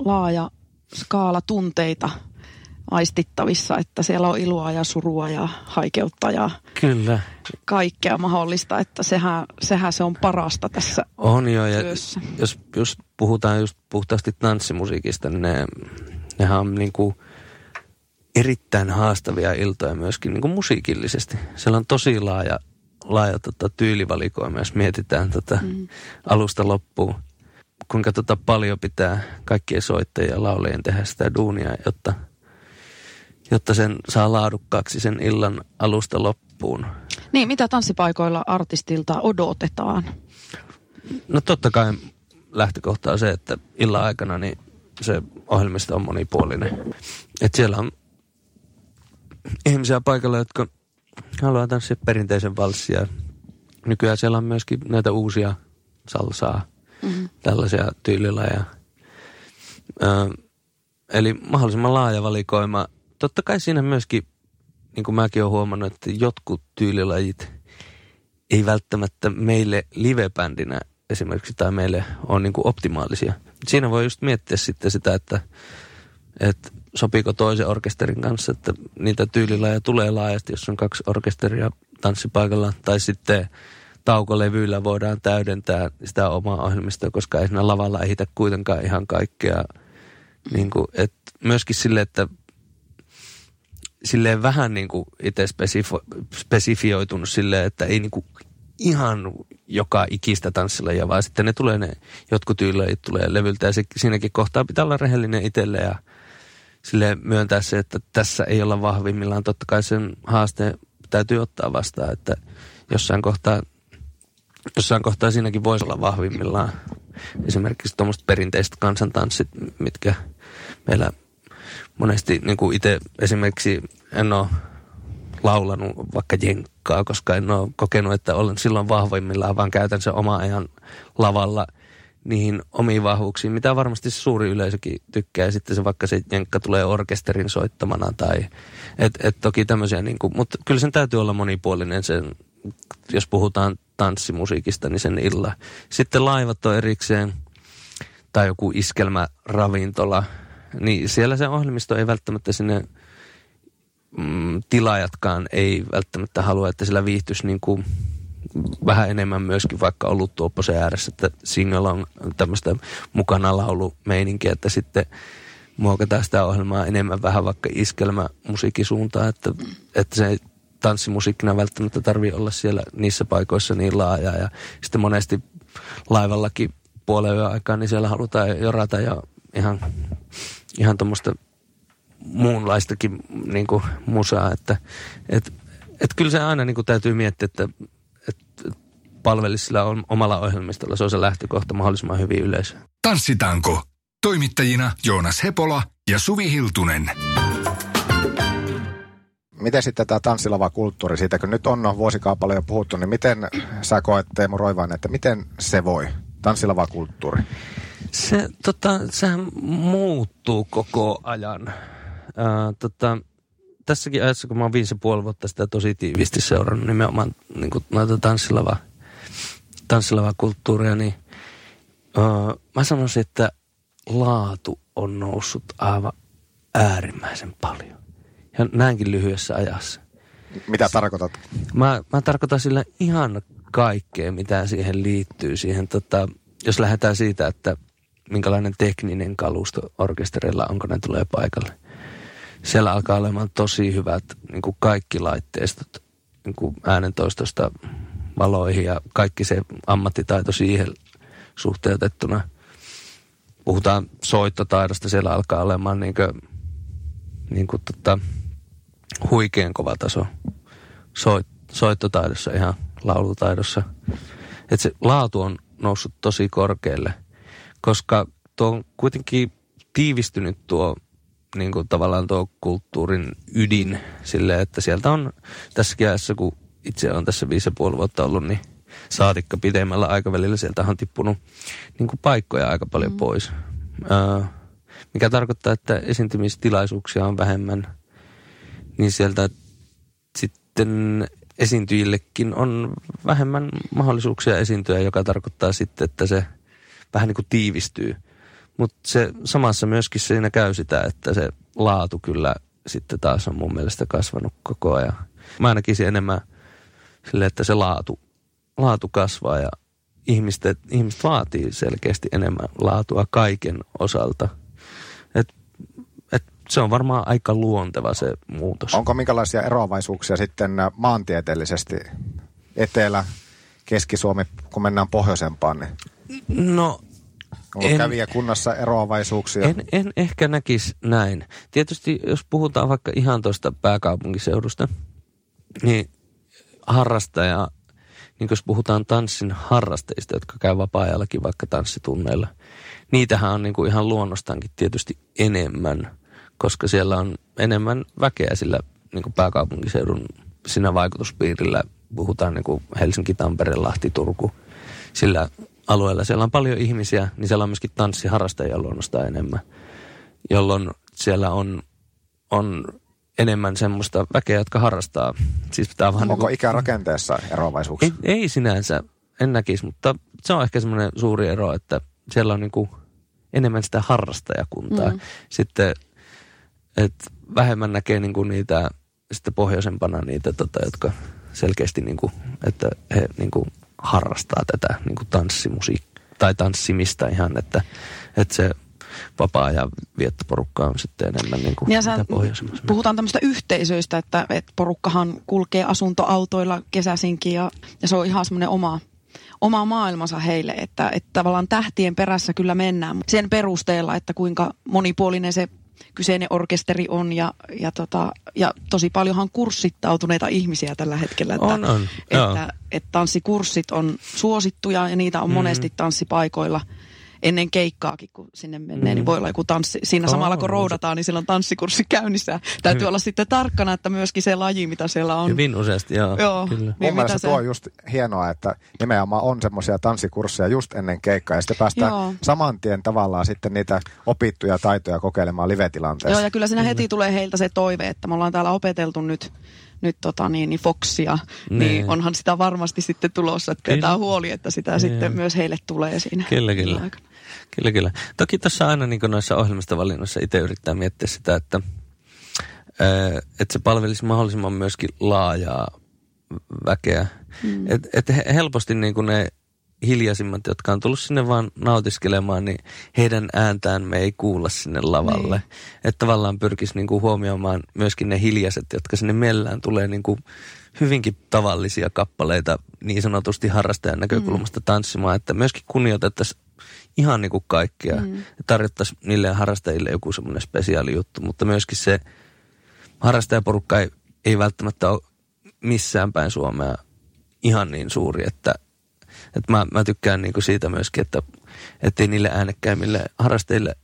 laaja skaala tunteita aistittavissa, että siellä on iloa ja surua ja haikeutta ja Kyllä. kaikkea mahdollista, että sehän, sehän se on parasta tässä On jo, ja työssä. jos, jos puhutaan just puhtaasti tanssimusiikista, niin ne, nehän on niin kuin erittäin haastavia iltoja myöskin niin kuin musiikillisesti. Siellä on tosi laaja, laaja tota, tyylivalikoima, jos mietitään tota, mm. alusta loppuun. Kuinka tota, paljon pitää kaikkien soittajien ja laulajien tehdä sitä duunia, jotta, jotta sen saa laadukkaaksi sen illan alusta loppuun. Niin, mitä tanssipaikoilla artistilta odotetaan? No totta kai lähtökohta on se, että illan aikana niin se ohjelmisto on monipuolinen. Et siellä on ihmisiä paikalla, jotka haluaa tanssia perinteisen valssia. Nykyään siellä on myöskin näitä uusia salsaa, mm-hmm. tällaisia tyylilajeja. Ö, eli mahdollisimman laaja valikoima. Totta kai siinä myöskin, niin kuin mäkin olen huomannut, että jotkut tyylilajit ei välttämättä meille livebändinä esimerkiksi tai meille on niin kuin optimaalisia. Siinä voi just miettiä sitten sitä, että, että sopiiko toisen orkesterin kanssa, että niitä tyylilajeja tulee laajasti, jos on kaksi orkesteria tanssipaikalla. Tai sitten taukolevyillä voidaan täydentää sitä omaa ohjelmistoa, koska ei siinä lavalla ehitä kuitenkaan ihan kaikkea. Niin kuin, et myöskin sille, että silleen vähän niin kuin itse spesifo- spesifioitunut silleen, että ei niin kuin ihan joka ikistä tanssilajia, vaan sitten ne tulee ne, jotkut tyylilajit tulee levyltä ja se, siinäkin kohtaa pitää olla rehellinen itselle ja sille myöntää se, että tässä ei olla vahvimmillaan. Totta kai sen haasteen täytyy ottaa vastaan, että jossain kohtaa, jossain kohtaa siinäkin voisi olla vahvimmillaan. Esimerkiksi tuommoiset perinteiset kansantanssit, mitkä meillä monesti niin kuin itse esimerkiksi en ole laulanut vaikka jenkkaa, koska en ole kokenut, että olen silloin vahvimmillaan, vaan käytän sen oma ajan lavalla niihin omiin vahvuuksiin, mitä varmasti suuri yleisökin tykkää. Sitten se vaikka se jenkka tulee orkesterin soittamana tai, et, et toki tämmöisiä, niin kuin, mutta kyllä sen täytyy olla monipuolinen sen, jos puhutaan tanssimusiikista, niin sen illa. Sitten laivat on erikseen tai joku iskelmäravintola, niin siellä se ohjelmisto ei välttämättä sinne mm, tilaajatkaan ei välttämättä halua, että sillä viihtyisi niin kuin vähän enemmän myöskin vaikka ollut tuopposen ääressä, että single on tämmöistä mukana laulumeininkiä, että sitten muokataan sitä ohjelmaa enemmän vähän vaikka iskelmämusiikkisuuntaan, että, että se tanssimusiikkina välttämättä tarvii olla siellä niissä paikoissa niin laaja ja sitten monesti laivallakin puolen yön aikaa, niin siellä halutaan jorata ja ihan, ihan tuommoista muunlaistakin niin kuin musaa, että et, et kyllä se aina niin kuin täytyy miettiä, että et palvelisi sillä omalla ohjelmistolla, se on se lähtökohta mahdollisimman hyvin yleisö. Tanssitanko. Toimittajina Joonas Hepola ja Suvi Hiltunen. Miten sitten tämä tanssilava kulttuuri, siitä kun nyt on vuosikaupalla jo puhuttu, niin miten sä koet Teemu Roivainen, että miten se voi, tanssilava kulttuuri? Se, tota, sehän muuttuu koko ajan. Ää, tota, tässäkin ajassa, kun mä oon viisi ja puoli vuotta sitä tosi tiiviisti seurannut nimenomaan niin kuin noita tanssilava, tanssilava kulttuuria, niin ää, mä sanoisin, että laatu on noussut aivan äärimmäisen paljon. Ja näinkin lyhyessä ajassa. Mitä tarkoitat? Mä, mä tarkoitan sillä ihan kaikkea, mitä siihen liittyy. Siihen, tota, jos lähdetään siitä, että minkälainen tekninen kalusto orkestereilla, onko ne tulee paikalle. Siellä alkaa olemaan tosi hyvät niin kuin kaikki laitteistot niin kuin äänentoistosta valoihin ja kaikki se ammattitaito siihen suhteutettuna. Puhutaan soittotaidosta, siellä alkaa olemaan niin kuin, niin kuin tota, huikean kova taso. soit, soittotaidossa, ihan laulutaidossa. Että se laatu on noussut tosi korkealle, koska tuo on kuitenkin tiivistynyt tuo niin kuin tavallaan tuo kulttuurin ydin silleen, että sieltä on tässäkin ajassa, kun itse on tässä viisi ja puoli vuotta ollut, niin saatikka pidemmällä aikavälillä sieltä on tippunut niin kuin paikkoja aika paljon mm. pois. Öö, mikä tarkoittaa, että esiintymistilaisuuksia on vähemmän, niin sieltä sitten esiintyjillekin on vähemmän mahdollisuuksia esiintyä, joka tarkoittaa sitten, että se vähän niin kuin tiivistyy. Mutta se samassa myöskin siinä käy sitä, että se laatu kyllä sitten taas on mun mielestä kasvanut koko ajan. Mä näkisin enemmän sille, että se laatu, laatu kasvaa ja ihmiset, ihmiset vaatii selkeästi enemmän laatua kaiken osalta. Et, et se on varmaan aika luonteva se muutos. Onko minkälaisia eroavaisuuksia sitten maantieteellisesti Etelä, Keski-Suomi, kun mennään pohjoisempaan? Niin No onko en- kävijäkunnassa eroavaisuuksia? En, en ehkä näkisi näin. Tietysti jos puhutaan vaikka ihan tuosta pääkaupunkiseudusta, niin harrastaja, niin jos puhutaan tanssin harrastajista, jotka käy vapaa-ajallakin vaikka tanssitunneilla, niitähän on niin kuin ihan luonnostaankin tietysti enemmän, koska siellä on enemmän väkeä sillä niin kuin pääkaupunkiseudun siinä vaikutuspiirillä. Puhutaan niin kuin Helsinki, Tampere, Lahti, Turku. Sillä alueella siellä on paljon ihmisiä, niin siellä on myöskin tanssiharrastajia luonnostaan enemmän, jolloin siellä on, on enemmän semmoista väkeä, jotka harrastaa. Siis pitää vaan Onko niinku- ikärakenteessa eroavaisuuksia? ei, ei sinänsä, en näkisi, mutta se on ehkä semmoinen suuri ero, että siellä on niinku enemmän sitä harrastajakuntaa. Mm. Sitten, että vähemmän näkee niinku niitä sitten pohjoisempana niitä, tota, jotka selkeästi niinku, että he niinku harrastaa tätä niinku tanssimusiikkaa tai tanssimista ihan, että, että se vapaa ja viettoporukka on sitten enemmän niin kuin Ja sä, puhutaan tämmöistä yhteisöistä, että, että porukkahan kulkee asuntoautoilla kesäsinkin ja, ja se on ihan semmoinen oma, oma maailmansa heille, että, että tavallaan tähtien perässä kyllä mennään. Sen perusteella, että kuinka monipuolinen se kyseinen orkesteri on ja, ja, tota, ja tosi paljonhan kurssittautuneita ihmisiä tällä hetkellä. Että, On, on, joo. että, että tanssikurssit on suosittuja ja niitä on mm. monesti tanssipaikoilla ennen keikkaakin, kun sinne menee, mm. niin voi olla joku tanssi. Siinä Oo, samalla kun roudataan, niin siellä on tanssikurssi käynnissä. Täytyy Hyvin. olla sitten tarkkana, että myöskin se laji, mitä siellä on. Hyvin useasti, joo. Joo. Kyllä. Niin Mun mielestä se- tuo on just hienoa, että nimenomaan on semmoisia tanssikursseja just ennen keikkaa ja sitten päästään Joo. saman tien tavallaan sitten niitä opittuja taitoja kokeilemaan live-tilanteessa. Joo, ja kyllä siinä heti tulee heiltä se toive, että me ollaan täällä opeteltu nyt, nyt tota niin, niin Foxia, niin. Niin. onhan sitä varmasti sitten tulossa, että Kyllä. pidetään huoli, että sitä Joo. sitten myös heille tulee siinä. Kyllä, kyllä. aikana. Kyllä, kyllä. Toki tässä aina niin noissa ohjelmistovalinnoissa itse yrittää miettiä sitä, että, että se palvelisi mahdollisimman myöskin laajaa väkeä. Mm. Et, et he- helposti niin kuin ne hiljaisimmat, jotka on tullut sinne vaan nautiskelemaan, niin heidän ääntään me ei kuulla sinne lavalle. Niin. Että tavallaan pyrkisi niin kuin huomioimaan myöskin ne hiljaiset, jotka sinne mielellään tulee niin kuin hyvinkin tavallisia kappaleita niin sanotusti harrastajan näkökulmasta tanssimaan, että myöskin kunnioitettaisiin ihan niin kuin kaikkia. Mm. Tarjottaisiin niille harrastajille joku semmoinen spesiaali juttu, mutta myöskin se harrastajaporukka ei, ei välttämättä ole missään päin Suomea ihan niin suuri, että, että mä, mä tykkään niin kuin siitä myöskin, että ei niille äänekkäimmille harrastajille,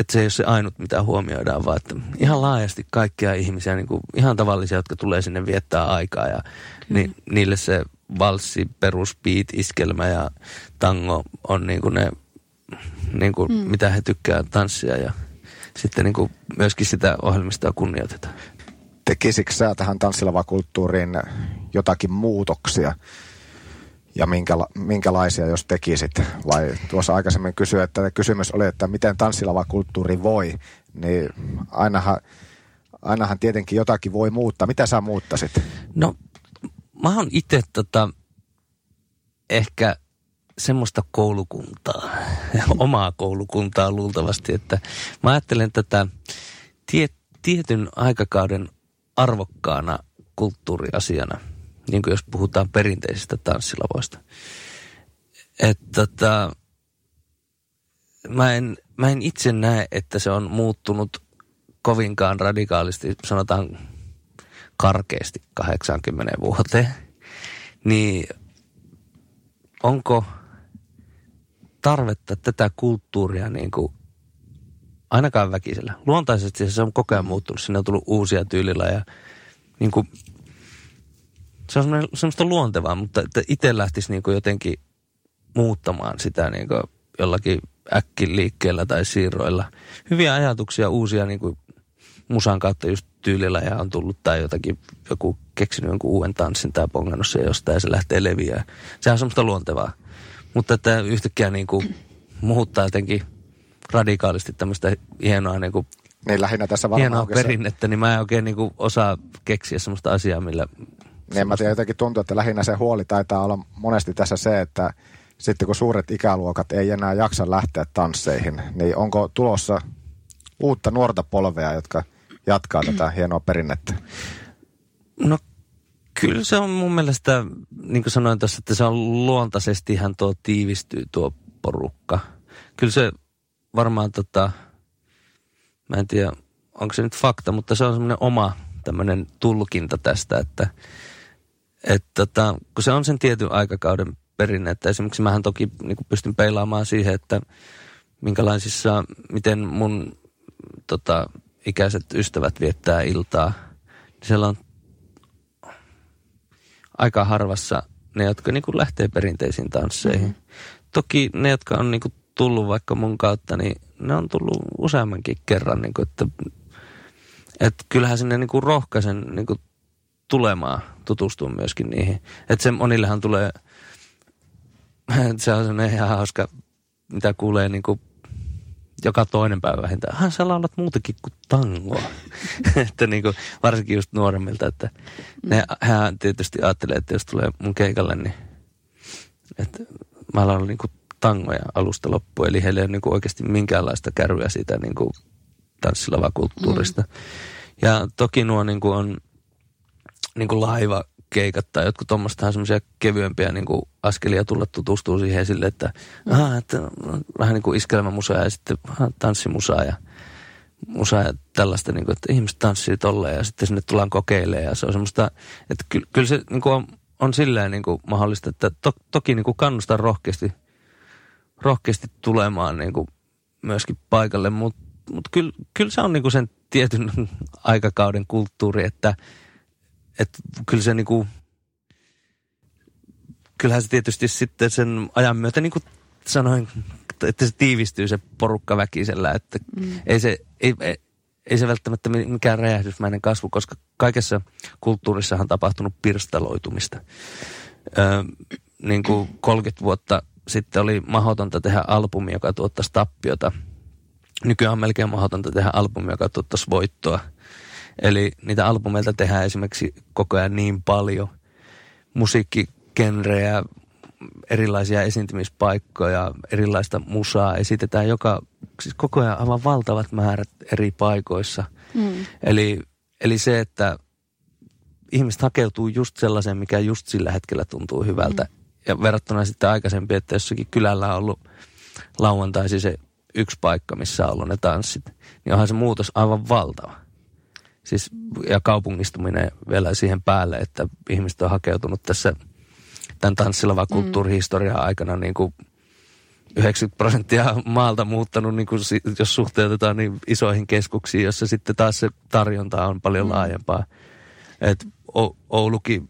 että se ei ole se ainut, mitä huomioidaan, vaan että ihan laajasti kaikkia ihmisiä, niin kuin ihan tavallisia, jotka tulee sinne viettää aikaa ja ni, niille se valssi, perusbeat, iskelmä ja tango on niin kuin ne, niin kuin mm. mitä he tykkää tanssia ja sitten niin kuin myöskin sitä ohjelmistoa kunnioitetaan. Tekisikö sä tähän tanssilavakulttuuriin jotakin muutoksia? Ja minkäla- minkälaisia, jos tekisit? Vai tuossa aikaisemmin kysyi, että kysymys oli, että miten tanssilavakulttuuri voi, niin ainahan, ainahan tietenkin jotakin voi muuttaa. Mitä sä muuttasit? No, mä oon itse tota, ehkä semmoista koulukuntaa, omaa koulukuntaa luultavasti, että mä ajattelen tätä tie, tietyn aikakauden arvokkaana kulttuuriasiana, niin kuin jos puhutaan perinteisistä tanssilavoista. Että tota, mä, en, mä en itse näe, että se on muuttunut kovinkaan radikaalisti, sanotaan karkeasti 80 vuoteen, niin onko tarvetta tätä kulttuuria niin kuin ainakaan väkisellä. Luontaisesti se on koko ajan muuttunut. Sinne on tullut uusia tyylilajeja. Niin kuin, se on semmoista luontevaa, mutta että itse lähtisi niin jotenkin muuttamaan sitä niin jollakin äkkiliikkeellä tai siirroilla. Hyviä ajatuksia, uusia niin kuin musan kautta just tyylilajeja on tullut tai jotakin, joku keksinyt jonkun uuden tanssin tai pongannut se jostain ja se lähtee leviämään. Sehän on semmoista luontevaa. Mutta että yhtäkkiä niin kuin muuttaa jotenkin radikaalisti tämmöistä hienoa niin kuin niin lähinnä tässä varmaan hienoa perinnettä, niin mä en oikein niin kuin osaa keksiä semmoista asiaa, millä... Niin mä tiedän, jotenkin tuntuu, että lähinnä se huoli taitaa olla monesti tässä se, että sitten kun suuret ikäluokat ei enää jaksa lähteä tansseihin, niin onko tulossa uutta nuorta polvea, jotka jatkaa tätä hienoa perinnettä? No kyllä se on mun mielestä, niin kuin sanoin tuossa, että se on luontaisesti ihan tuo tiivistyy tuo porukka. Kyllä se varmaan tota, mä en tiedä, onko se nyt fakta, mutta se on semmoinen oma tämmöinen tulkinta tästä, että et tota, kun se on sen tietyn aikakauden perinne, että esimerkiksi mähän toki niin pystyn peilaamaan siihen, että minkälaisissa, miten mun tota, ikäiset ystävät viettää iltaa. Siellä on aika harvassa ne, jotka niin lähtee perinteisiin tansseihin. Mm-hmm. Toki ne, jotka on niin tullut vaikka mun kautta, niin ne on tullut useammankin kerran, niin kuin, että, että kyllähän sinne niin kuin rohkaisen niin kuin tulemaan, tutustua myöskin niihin. Että se monillehan tulee, se on ihan hauska, mitä kuulee niin kuin joka toinen päivä vähintään. Hän sä laulat muutakin kuin tangoa. että niin kuin, varsinkin just nuoremmilta, että ne, hän tietysti ajattelee, että jos tulee mun keikalle, niin että mä laulan niin kuin tangoja alusta loppuun. Eli heillä ei ole niin kuin oikeasti minkäänlaista kärryä siitä niin kuin tanssilavakulttuurista. Mm. Ja toki nuo niin kuin on niin kuin laiva keikat tai jotkut tuommoista semmoisia kevyempiä niin kuin askelia tulla tutustuu siihen sille, että, mm. aha, että vähän niin kuin iskelmämusaa ja sitten aha, tanssimusaa ja musaa ja tällaista, niin kuin, että ihmiset tanssii tolleen ja sitten sinne tullaan kokeilemaan ja se on semmoista, että ky, kyllä se niin kuin on, on silleen niin kuin mahdollista, että to, toki niin kuin kannustaa rohkeasti – rohkeasti tulemaan niin kuin myöskin paikalle, mutta mut kyllä, kyllä se on niin kuin sen tietyn aikakauden kulttuuri, että, että kyllä se niin kuin, kyllähän se tietysti sitten sen ajan myötä, niin kuin sanoin, että se tiivistyy se porukka väkisellä, että mm. ei, se, ei, ei, ei se välttämättä mikään räjähdysmäinen kasvu, koska kaikessa kulttuurissahan on tapahtunut pirstaloitumista. Öö, niin kuin 30 vuotta sitten oli mahdotonta tehdä albumi, joka tuottaisi tappiota. Nykyään on melkein mahdotonta tehdä albumi, joka tuottaisi voittoa. Eli niitä albumeilta tehdään esimerkiksi koko ajan niin paljon. Musiikkigenrejä, erilaisia esiintymispaikkoja, erilaista musaa esitetään joka, siis koko ajan aivan valtavat määrät eri paikoissa. Mm. Eli, eli se, että ihmiset hakeutuu just sellaiseen, mikä just sillä hetkellä tuntuu hyvältä. Mm ja verrattuna sitten aikaisempi, että jossakin kylällä on ollut lauantaisi se yksi paikka, missä on ollut ne tanssit, niin onhan se muutos aivan valtava. Siis, ja kaupungistuminen vielä siihen päälle, että ihmiset on hakeutunut tässä tämän tanssilava kulttuurihistorian aikana niin kuin 90 prosenttia maalta muuttanut, niin kuin, jos suhteutetaan niin isoihin keskuksiin, jossa sitten taas se tarjonta on paljon mm. laajempaa. Et Oulukin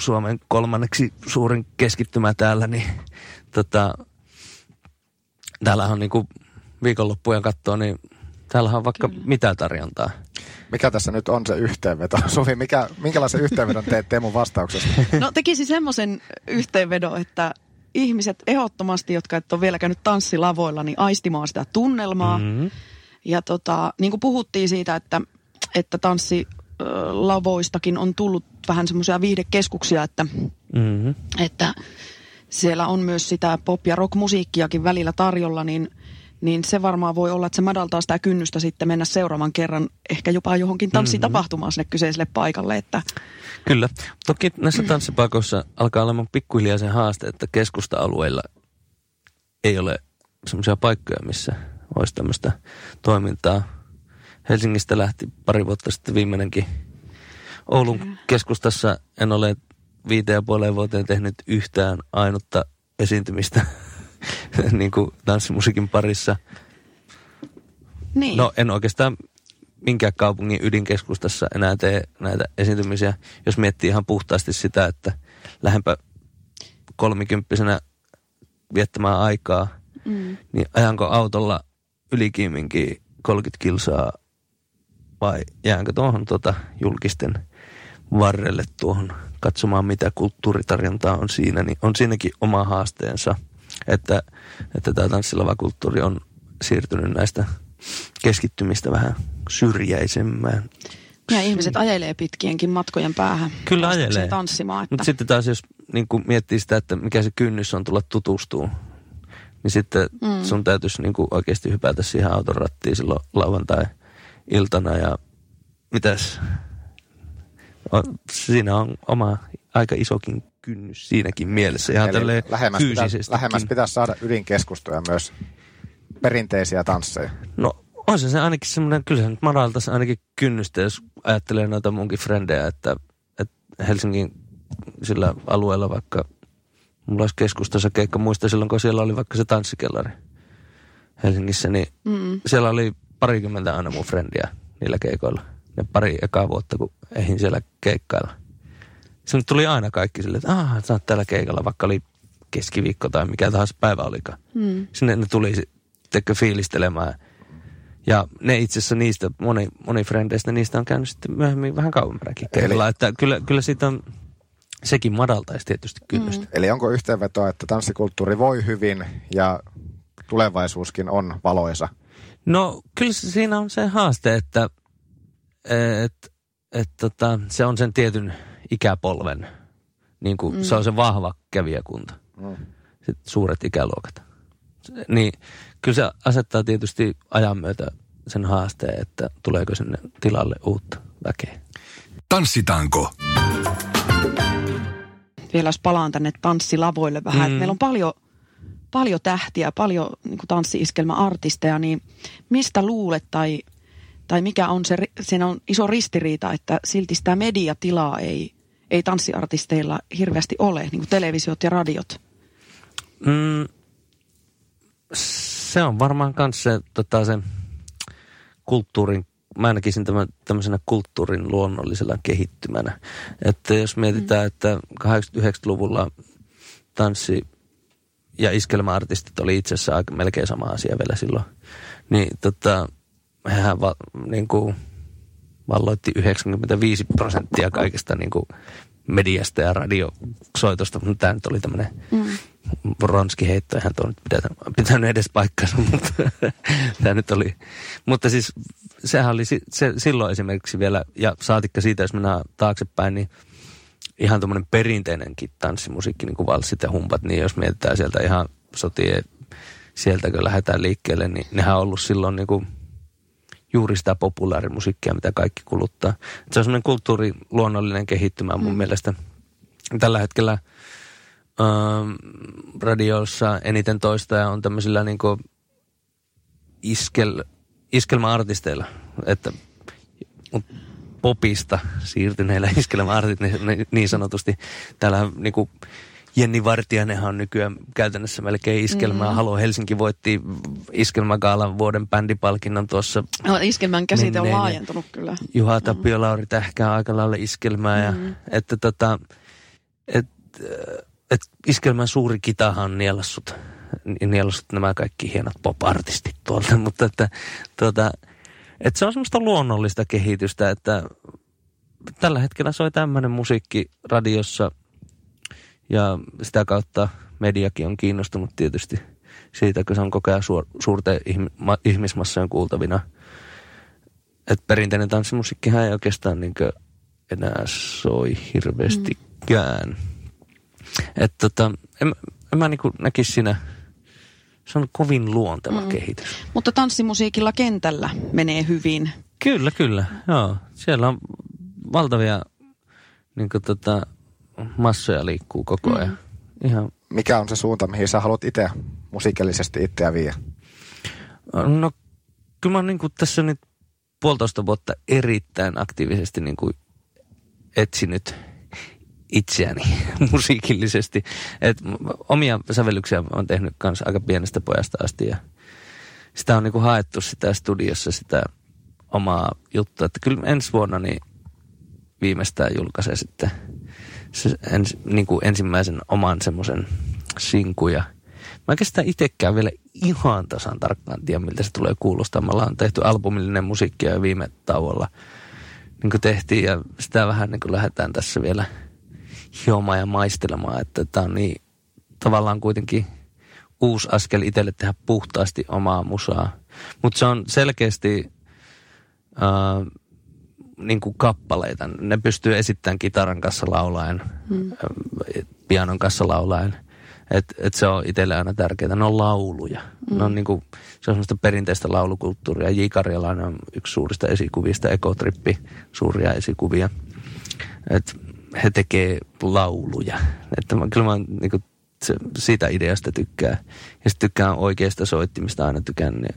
Suomen kolmanneksi suurin keskittymä täällä, niin tota, täällä on niinku viikonloppujen kattoa, niin täällä on vaikka Kyllä. mitä tarjontaa. Mikä tässä nyt on se yhteenveto? Suvi, mikä, minkälaisen yhteenvedon teet Teemun vastauksesta? No tekisi semmoisen yhteenvedon, että ihmiset ehdottomasti, jotka et ole vielä käynyt tanssilavoilla, niin aistimaan sitä tunnelmaa. Mm-hmm. Ja tota, niin kuin puhuttiin siitä, että, että tanssi lavoistakin on tullut vähän semmoisia viihdekeskuksia, että, mm-hmm. että siellä on myös sitä pop- ja rock-musiikkiakin välillä tarjolla, niin, niin se varmaan voi olla, että se madaltaa sitä kynnystä sitten mennä seuraavan kerran ehkä jopa johonkin tanssitapahtumaan mm-hmm. sinne kyseiselle paikalle. Että... Kyllä. Toki näissä tanssipaikoissa alkaa olemaan pikkuhiljaa se haaste, että keskusta-alueilla ei ole semmoisia paikkoja, missä olisi tämmöistä toimintaa Helsingistä lähti pari vuotta sitten viimeinenkin Oulun keskustassa en ole viiteen ja puoleen vuoteen tehnyt yhtään ainutta esiintymistä niin kuin tanssimusiikin parissa. Niin. No en oikeastaan minkään kaupungin ydinkeskustassa enää tee näitä esiintymisiä, jos miettii ihan puhtaasti sitä, että lähempä kolmikymppisenä viettämään aikaa, mm. niin ajanko autolla ylikiiminkin 30 kilsaa vai jäänkö tuohon tuota julkisten varrelle tuohon katsomaan, mitä kulttuuritarjontaa on siinä, niin on siinäkin oma haasteensa, että, että tämä tanssilava kulttuuri on siirtynyt näistä keskittymistä vähän syrjäisemmään. Ja ihmiset ajelee pitkienkin matkojen päähän. Kyllä ajelee. tanssimaan. Että... Mutta sitten taas jos niin miettii sitä, että mikä se kynnys on tulla tutustuu, niin sitten mm. sun täytyisi niin kuin oikeasti hypätä siihen auton rattiin silloin lauantai-iltana ja mitäs, siinä on oma aika isokin kynnys siinäkin mielessä. Ihan Eli lähemmäs, pitäisi, lähemmäs pitäisi saada ydinkeskustoja myös perinteisiä tansseja. No on se, se ainakin semmoinen, kyllä se nyt madaltaisi ainakin kynnystä, jos ajattelee noita munkin frendejä, että, että Helsingin sillä alueella vaikka, mulla olisi keskustassa keikka, muista silloin kun siellä oli vaikka se tanssikellari Helsingissä, niin mm. siellä oli parikymmentä aina mun frendiä niillä keikoilla. Ne pari ekaa vuotta, kun eihin siellä keikkailla. Sinne tuli aina kaikki silleen, että aah, sä oot täällä keikalla, vaikka oli keskiviikko tai mikä tahansa päivä olikaan. Mm. Sinne ne tuli tekö fiilistelemään. Ja ne itse asiassa niistä, moni, moni frendeistä, niistä on käynyt sitten myöhemmin vähän kauemmakin kerralla. Että kyllä, kyllä siitä on, sekin madaltaisi tietysti kynnystä. Mm. Eli onko yhteenveto, että tanssikulttuuri voi hyvin ja tulevaisuuskin on valoisa? No kyllä siinä on se haaste, että et, et, tota, se on sen tietyn ikäpolven, niin kuin, mm. se on se vahva kävijäkunta, mm. Sitten suuret ikäluokat. Niin kyllä se asettaa tietysti ajan myötä sen haasteen, että tuleeko sinne tilalle uutta väkeä. Tanssitanko. Vielä jos palaan tänne tanssilavoille vähän, mm. meillä on paljon, paljon tähtiä, paljon niin tanssi-iskelmäartisteja, niin mistä luulet tai, tai mikä on se, siinä on iso ristiriita, että silti sitä mediatilaa ei, ei tanssiartisteilla hirveästi ole, niin kuin televisiot ja radiot? Mm, se on varmaan myös se, tota, se kulttuurin, mä näkisin tämän tämmöisenä kulttuurin luonnollisella kehittymänä. Että jos mietitään, mm. että 89-luvulla tanssi ja iskelmäartistit oli itse asiassa aika melkein sama asia vielä silloin, niin tota, hehän va, niin kuin, valloitti 95 prosenttia kaikesta niin kuin mediasta ja radiosoitosta, mutta tämä nyt oli tämmöinen mm. ronski heitto, eihän tuo nyt pitänyt, pitänyt edes paikkansa, mutta tämä nyt oli. Mutta siis sehän oli se, silloin esimerkiksi vielä, ja saatikka siitä, jos mennään taaksepäin, niin ihan tuommoinen perinteinenkin tanssimusiikki, niin kuin valssit ja humpat, niin jos mietitään sieltä ihan sotien, sieltä kun lähdetään liikkeelle, niin nehän on ollut silloin niin kuin juuri sitä populaarimusiikkia, mitä kaikki kuluttaa. Se on semmoinen kulttuuri luonnollinen kehittymä mun mm. mielestä. Tällä hetkellä ähm, radiossa eniten toistaja on tämmöisillä niin iskel, iskelmäartisteilla, että popista siirtyneillä iskelmäartisteilla niin, niin sanotusti. Täällä niin kuin, Jenni Vartijanenhan on nykyään käytännössä melkein iskelmää. Mm. Halo Helsinki voitti iskelmägaalan vuoden bändipalkinnon tuossa. No, iskelmän käsite on laajentunut kyllä. Juha mm. Tapio, mm. Lauri Tähkää aika lailla iskelmää. Ja, mm. että tota, et, et iskelmän suuri kitahan on nielassut, nielassut nämä kaikki hienot pop-artistit tuolta. Mutta että, tota, että se on semmoista luonnollista kehitystä, että tällä hetkellä soi tämmöinen musiikki radiossa – ja sitä kautta mediakin on kiinnostunut tietysti siitä, kun se on koko ajan suor, suurten ihmismassojen kuultavina. Että perinteinen tanssimusiikkihan ei oikeastaan niin enää soi hirveästikään. Mm. Että tota, en, en mä niin näkisi siinä, se on kovin luonteva mm. kehitys. Mutta tanssimusiikilla kentällä menee hyvin. Kyllä, kyllä. Joo. Siellä on valtavia niin tota, massoja liikkuu koko ajan. Mm. Ihan. Mikä on se suunta, mihin sä haluat itse musiikillisesti itseä viedä? No kyllä mä oon niin tässä nyt puolitoista vuotta erittäin aktiivisesti niin kuin etsinyt itseäni musiikillisesti. Et omia sävellyksiä olen tehnyt kanssa aika pienestä pojasta asti ja sitä on niinku haettu sitä studiossa sitä omaa juttua. Että kyllä ensi vuonna niin viimeistään julkaisee sitten ens, niin kuin ensimmäisen oman semmoisen sinkun ja Mä oikeastaan itsekään vielä ihan tasan tarkkaan tiedä, miltä se tulee kuulostaa. Me ollaan tehty albumillinen musiikkia jo viime tauolla niin kuin tehtiin ja sitä vähän niin kuin lähdetään tässä vielä hiomaan ja maistelemaan, että tämä on niin tavallaan kuitenkin uusi askel itselle tehdä puhtaasti omaa musaa. Mutta se on selkeästi äh, niin kuin kappaleita. Ne pystyy esittämään kitaran kanssa laulaen, hmm. pianon kanssa laulaen. Et, et se on itselle aina tärkeää. Ne on lauluja. Mm. Ne on niinku, se on semmoista perinteistä laulukulttuuria. J. Karjalainen on yksi suurista esikuvista, Ekotrippi, suuria esikuvia. Et he tekee lauluja. Että mä, kyllä mä niinku, se, siitä ideasta tykkää. Ja sitten tykkään oikeasta soittimista aina tykään niin,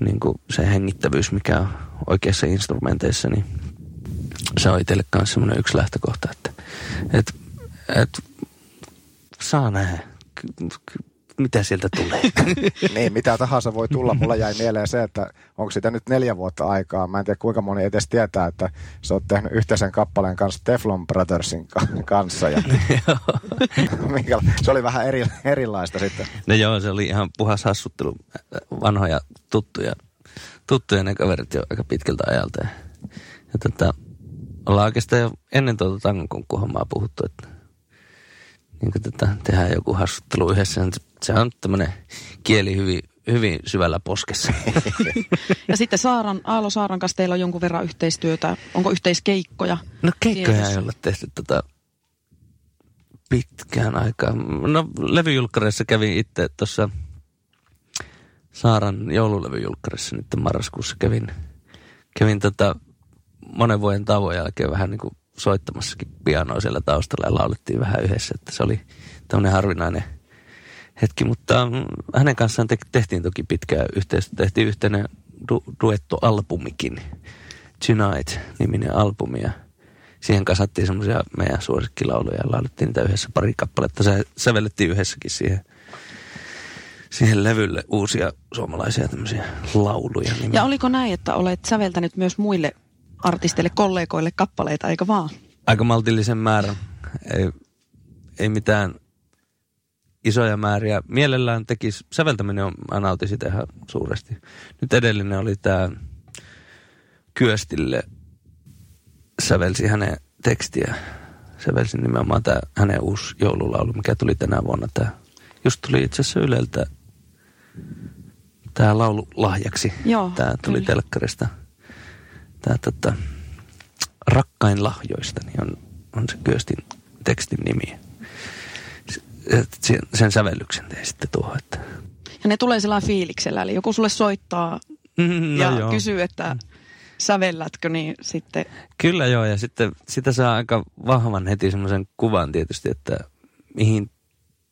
niin kuin se hengittävyys, mikä on oikeissa instrumenteissa, niin se on itselle myös semmoinen yksi lähtökohta, että et, et saa nähdä, mitä sieltä tulee. niin, mitä tahansa voi tulla. Mulla jäi mieleen se, että onko sitä nyt neljä vuotta aikaa. Mä en tiedä kuinka moni edes tietää, että sä oot tehnyt yhteisen kappaleen kanssa Teflon Brothersin kanssa. Ja se oli vähän eri, erilaista sitten. No joo, se oli ihan puhas hassuttelu. Vanhoja tuttuja, tuttuja ne kaverit jo aika pitkältä ajalta. Ja, ja tota, ollaan oikeastaan jo ennen tuota tangon puhuttu, että niin kuin tätä, tehdään joku haastattelu yhdessä. Se on tämmöinen kieli hyvin, hyvin syvällä poskessa. ja sitten Saaran, Aalo Saaran kanssa teillä on jonkun verran yhteistyötä. Onko yhteiskeikkoja? No keikkoja ei ole tehty tota pitkään aikaa. No levyjulkkareissa kävin itse tuossa Saaran joululevyjulkkarissa nyt marraskuussa kävin, kävin tota monen vuoden tauon jälkeen vähän niin kuin soittamassakin pianoa siellä taustalla ja laulettiin vähän yhdessä, että se oli tämmöinen harvinainen hetki, mutta mm, hänen kanssaan te- tehtiin toki pitkää yhteistyötä, tehtiin yhteinen du- duettoalbumikin, Tonight-niminen albumi ja siihen kasattiin semmoisia meidän suosikkilauluja ja laulettiin niitä yhdessä pari kappaletta, se sävellettiin yhdessäkin siihen siihen levylle uusia suomalaisia tämmöisiä lauluja. Niin ja oliko näin, että olet säveltänyt myös muille artisteille, kollegoille kappaleita, eikö vaan? Aika maltillisen määrän. Ei, ei mitään isoja määriä. Mielellään tekisi, säveltäminen on, mä nautin sitä ihan suuresti. Nyt edellinen oli tämä Kyöstille sävelsi hänen tekstiä. Sävelsi nimenomaan tämä hänen uusi joululaulu, mikä tuli tänä vuonna. Tämä, just tuli itse asiassa Yleltä tämä laulu lahjaksi. Joo, tämä tuli kyllä. telkkarista tämä tota, Rakkain lahjoista niin on, on se Kyöstin tekstin nimi. Sen, sen sävellyksen tein sitten tuohon. Että. Ja ne tulee sellainen fiiliksellä, eli joku sulle soittaa mm, no ja joo. kysyy, että sävellätkö, niin sitten... Kyllä joo, ja sitten sitä saa aika vahvan heti semmoisen kuvan tietysti, että mihin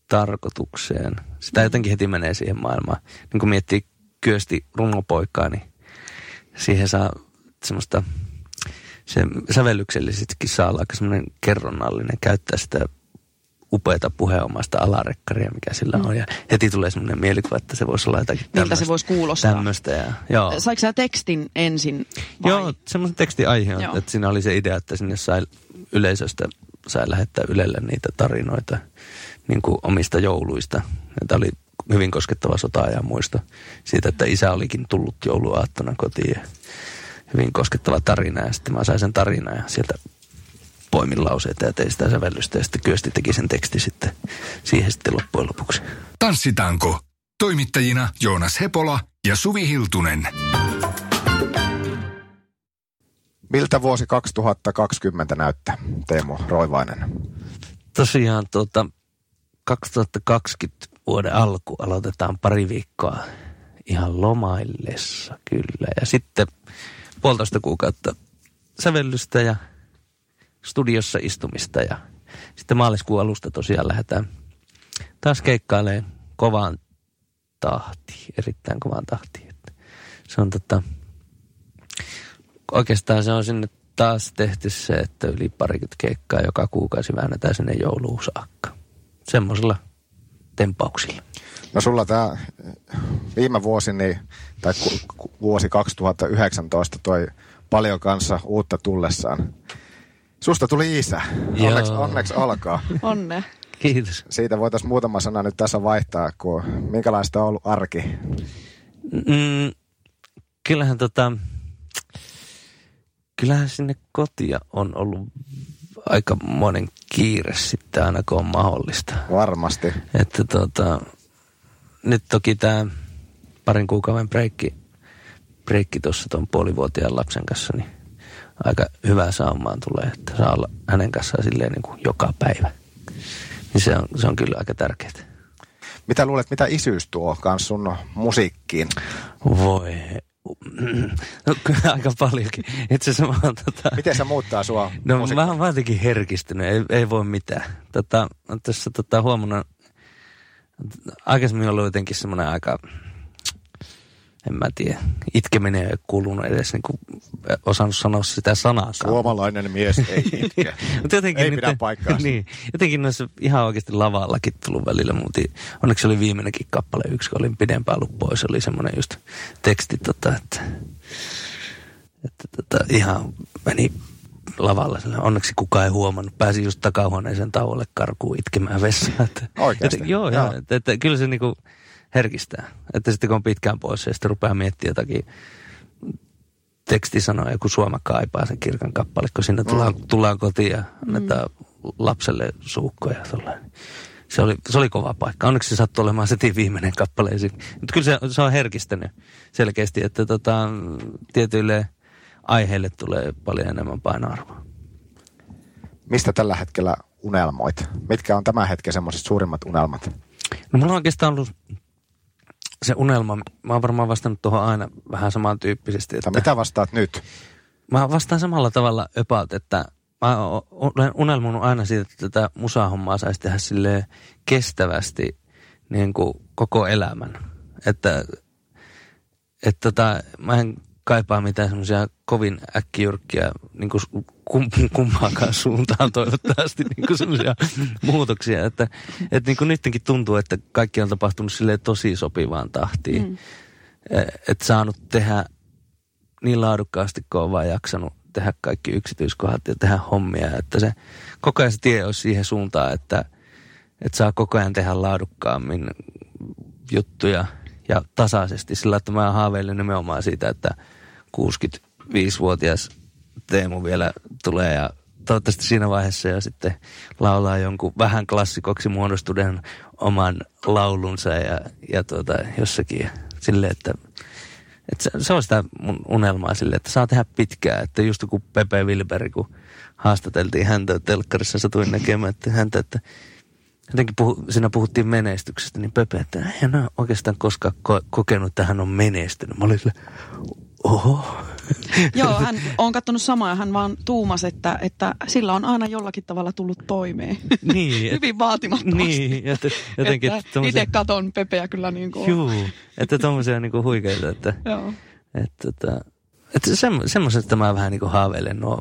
tarkoitukseen. Sitä jotenkin heti menee siihen maailmaan. Niin kun miettii Kyösti rungopoikaa, niin siihen saa semmoista, se sävellyksellisestikin saa olla aika semmoinen kerronnallinen, käyttää sitä upeata puheenomaista alarekkaria, mikä sillä on. Mm. Ja heti tulee semmoinen mielikuva, että se voisi olla jotakin Miltä se voisi kuulostaa. Tämmöistä. Ja, joo. Saiko sä tekstin ensin vai? Joo, semmoisen tekstin aihe on, että siinä oli se idea, että sinne sai yleisöstä sai lähettää Ylelle niitä tarinoita niin kuin omista jouluista. Tämä oli hyvin koskettava sota-ajan muisto siitä, että isä olikin tullut jouluaattona kotiin ja hyvin koskettava tarina ja sitten mä sain sen tarinan ja sieltä poimin lauseita ja tein sitä sävellystä ja sitten Kyösti teki sen teksti sitten siihen sitten loppujen lopuksi. Tanssitanko. Toimittajina Joonas Hepola ja Suvi Hiltunen. Miltä vuosi 2020 näyttää, Teemu Roivainen? Tosiaan tuota, 2020 vuoden alku aloitetaan pari viikkoa ihan lomaillessa kyllä. Ja sitten puolitoista kuukautta sävellystä ja studiossa istumista ja sitten maaliskuun alusta tosiaan lähdetään taas keikkailemaan kovaan tahtiin, erittäin kovaan tahtiin. Että se on tota, oikeastaan se on sinne taas tehty se, että yli parikymmentä keikkaa joka kuukausi väännetään sinne jouluun saakka. Semmoisella tempauksilla. No sulla tämä viime vuosi, niin, tai ku, ku, vuosi 2019 toi paljon kanssa uutta tullessaan. Susta tuli isä. Onneksi, Joo. onneksi alkaa. Onne. Kiitos. Siitä voitaisiin muutama sana nyt tässä vaihtaa, kun minkälaista on ollut arki. Mm, kyllähän tota, kyllähän sinne kotia on ollut aika monen kiire sitten aina kun on mahdollista. Varmasti. Että tota, nyt toki tämä parin kuukauden breikki, breikki tuossa tuon puolivuotiaan lapsen kanssa, niin aika hyvää saumaan tulee, että saa olla hänen kanssaan silleen niin kuin joka päivä. Niin se on, se on kyllä aika tärkeää. Mitä luulet, mitä isyys tuo kans sun musiikkiin? Voi. No kyllä aika paljonkin. Itse asiassa mä oon tota... Miten se muuttaa sua No musiikki- mä oon vaan jotenkin herkistynyt, ei, ei voi mitään. Tota, tässä tota, huomannut, aikaisemmin ollut jotenkin semmoinen aika, en mä tiedä, itkeminen ei kuulunut edes niin kuin, osannut sanoa sitä sanaa. Suomalainen mies ei itke. Mutta jotenkin Ei nyt, pidä paikkaansa. niin, jotenkin noissa ihan oikeasti lavallakin tullut välillä. Mutta onneksi oli viimeinenkin kappale yksi, kun olin pidempään ollut pois. Oli semmoinen just teksti, tota, että, että tota, ihan meni lavalla. Onneksi kukaan ei huomannut. Pääsin just takahuoneeseen tauolle karkuun itkemään vessaan. Että, Oikeasti? Että, joo, Joo. joo. Että, että, kyllä se niinku herkistää. Että sitten kun on pitkään pois ja sitten rupeaa miettimään jotakin tekstisanoja, joku Suoma kaipaa sen kirkan kappale, kun sinne tullaan, Mm. tullaan kotiin ja annetaan lapselle suukkoja. Tolleen. Se oli, se oli kova paikka. Onneksi se sattui olemaan setin viimeinen kappale. Mutta kyllä se, se on herkistänyt selkeästi, että tota, tietyille aiheille tulee paljon enemmän painoarvoa. Mistä tällä hetkellä unelmoit? Mitkä on tämän hetken semmoiset suurimmat unelmat? No mulla on oikeastaan ollut se unelma, mä oon varmaan vastannut tuohon aina vähän samantyyppisesti. Että mitä vastaat nyt? Mä vastaan samalla tavalla about, että mä olen unelmunut aina siitä, että tätä musahommaa saisi tehdä silleen kestävästi niin kuin koko elämän. Että, että tota, mä en kaipaa mitään semmoisia kovin äkkijyrkkiä niin kuin kum, kumpaakaan suuntaan toivottavasti niin kuin semmoisia muutoksia. Että, että niin kuin nytkin tuntuu, että kaikki on tapahtunut silleen tosi sopivaan tahtiin. Mm. Että saanut tehdä niin laadukkaasti, kun on vaan jaksanut tehdä kaikki yksityiskohdat ja tehdä hommia. Että se koko ajan se tie olisi siihen suuntaan, että, että saa koko ajan tehdä laadukkaammin juttuja ja tasaisesti. Sillä että mä haaveilen nimenomaan siitä, että 65-vuotias Teemu vielä tulee ja toivottavasti siinä vaiheessa jo sitten laulaa jonkun vähän klassikoksi muodostuneen oman laulunsa ja, ja tuota, jossakin silleen, että et se, se on sitä mun unelmaa sille, että saa tehdä pitkää. Että just kun Pepe Wilberi, kun haastateltiin häntä telkkarissa, satuin näkemään että häntä, että jotenkin puhu, siinä puhuttiin menestyksestä, niin Pepe, että hän ole oikeastaan koskaan ko- kokenut, että hän on menestynyt. Mä olin sille, oho. Joo, hän on katsonut samaa ja hän vaan tuumas, että, että sillä on aina jollakin tavalla tullut toimeen. Niin, et- Hyvin vaatimattomasti. Niin, että jotenkin... että tommosia- itse katon Pepeä kyllä niin kuin. Juu, että tommosia niinku huikeita, että... Joo. Että, että, että semmo, semmoisesta mä vähän niinku haaveilen nuo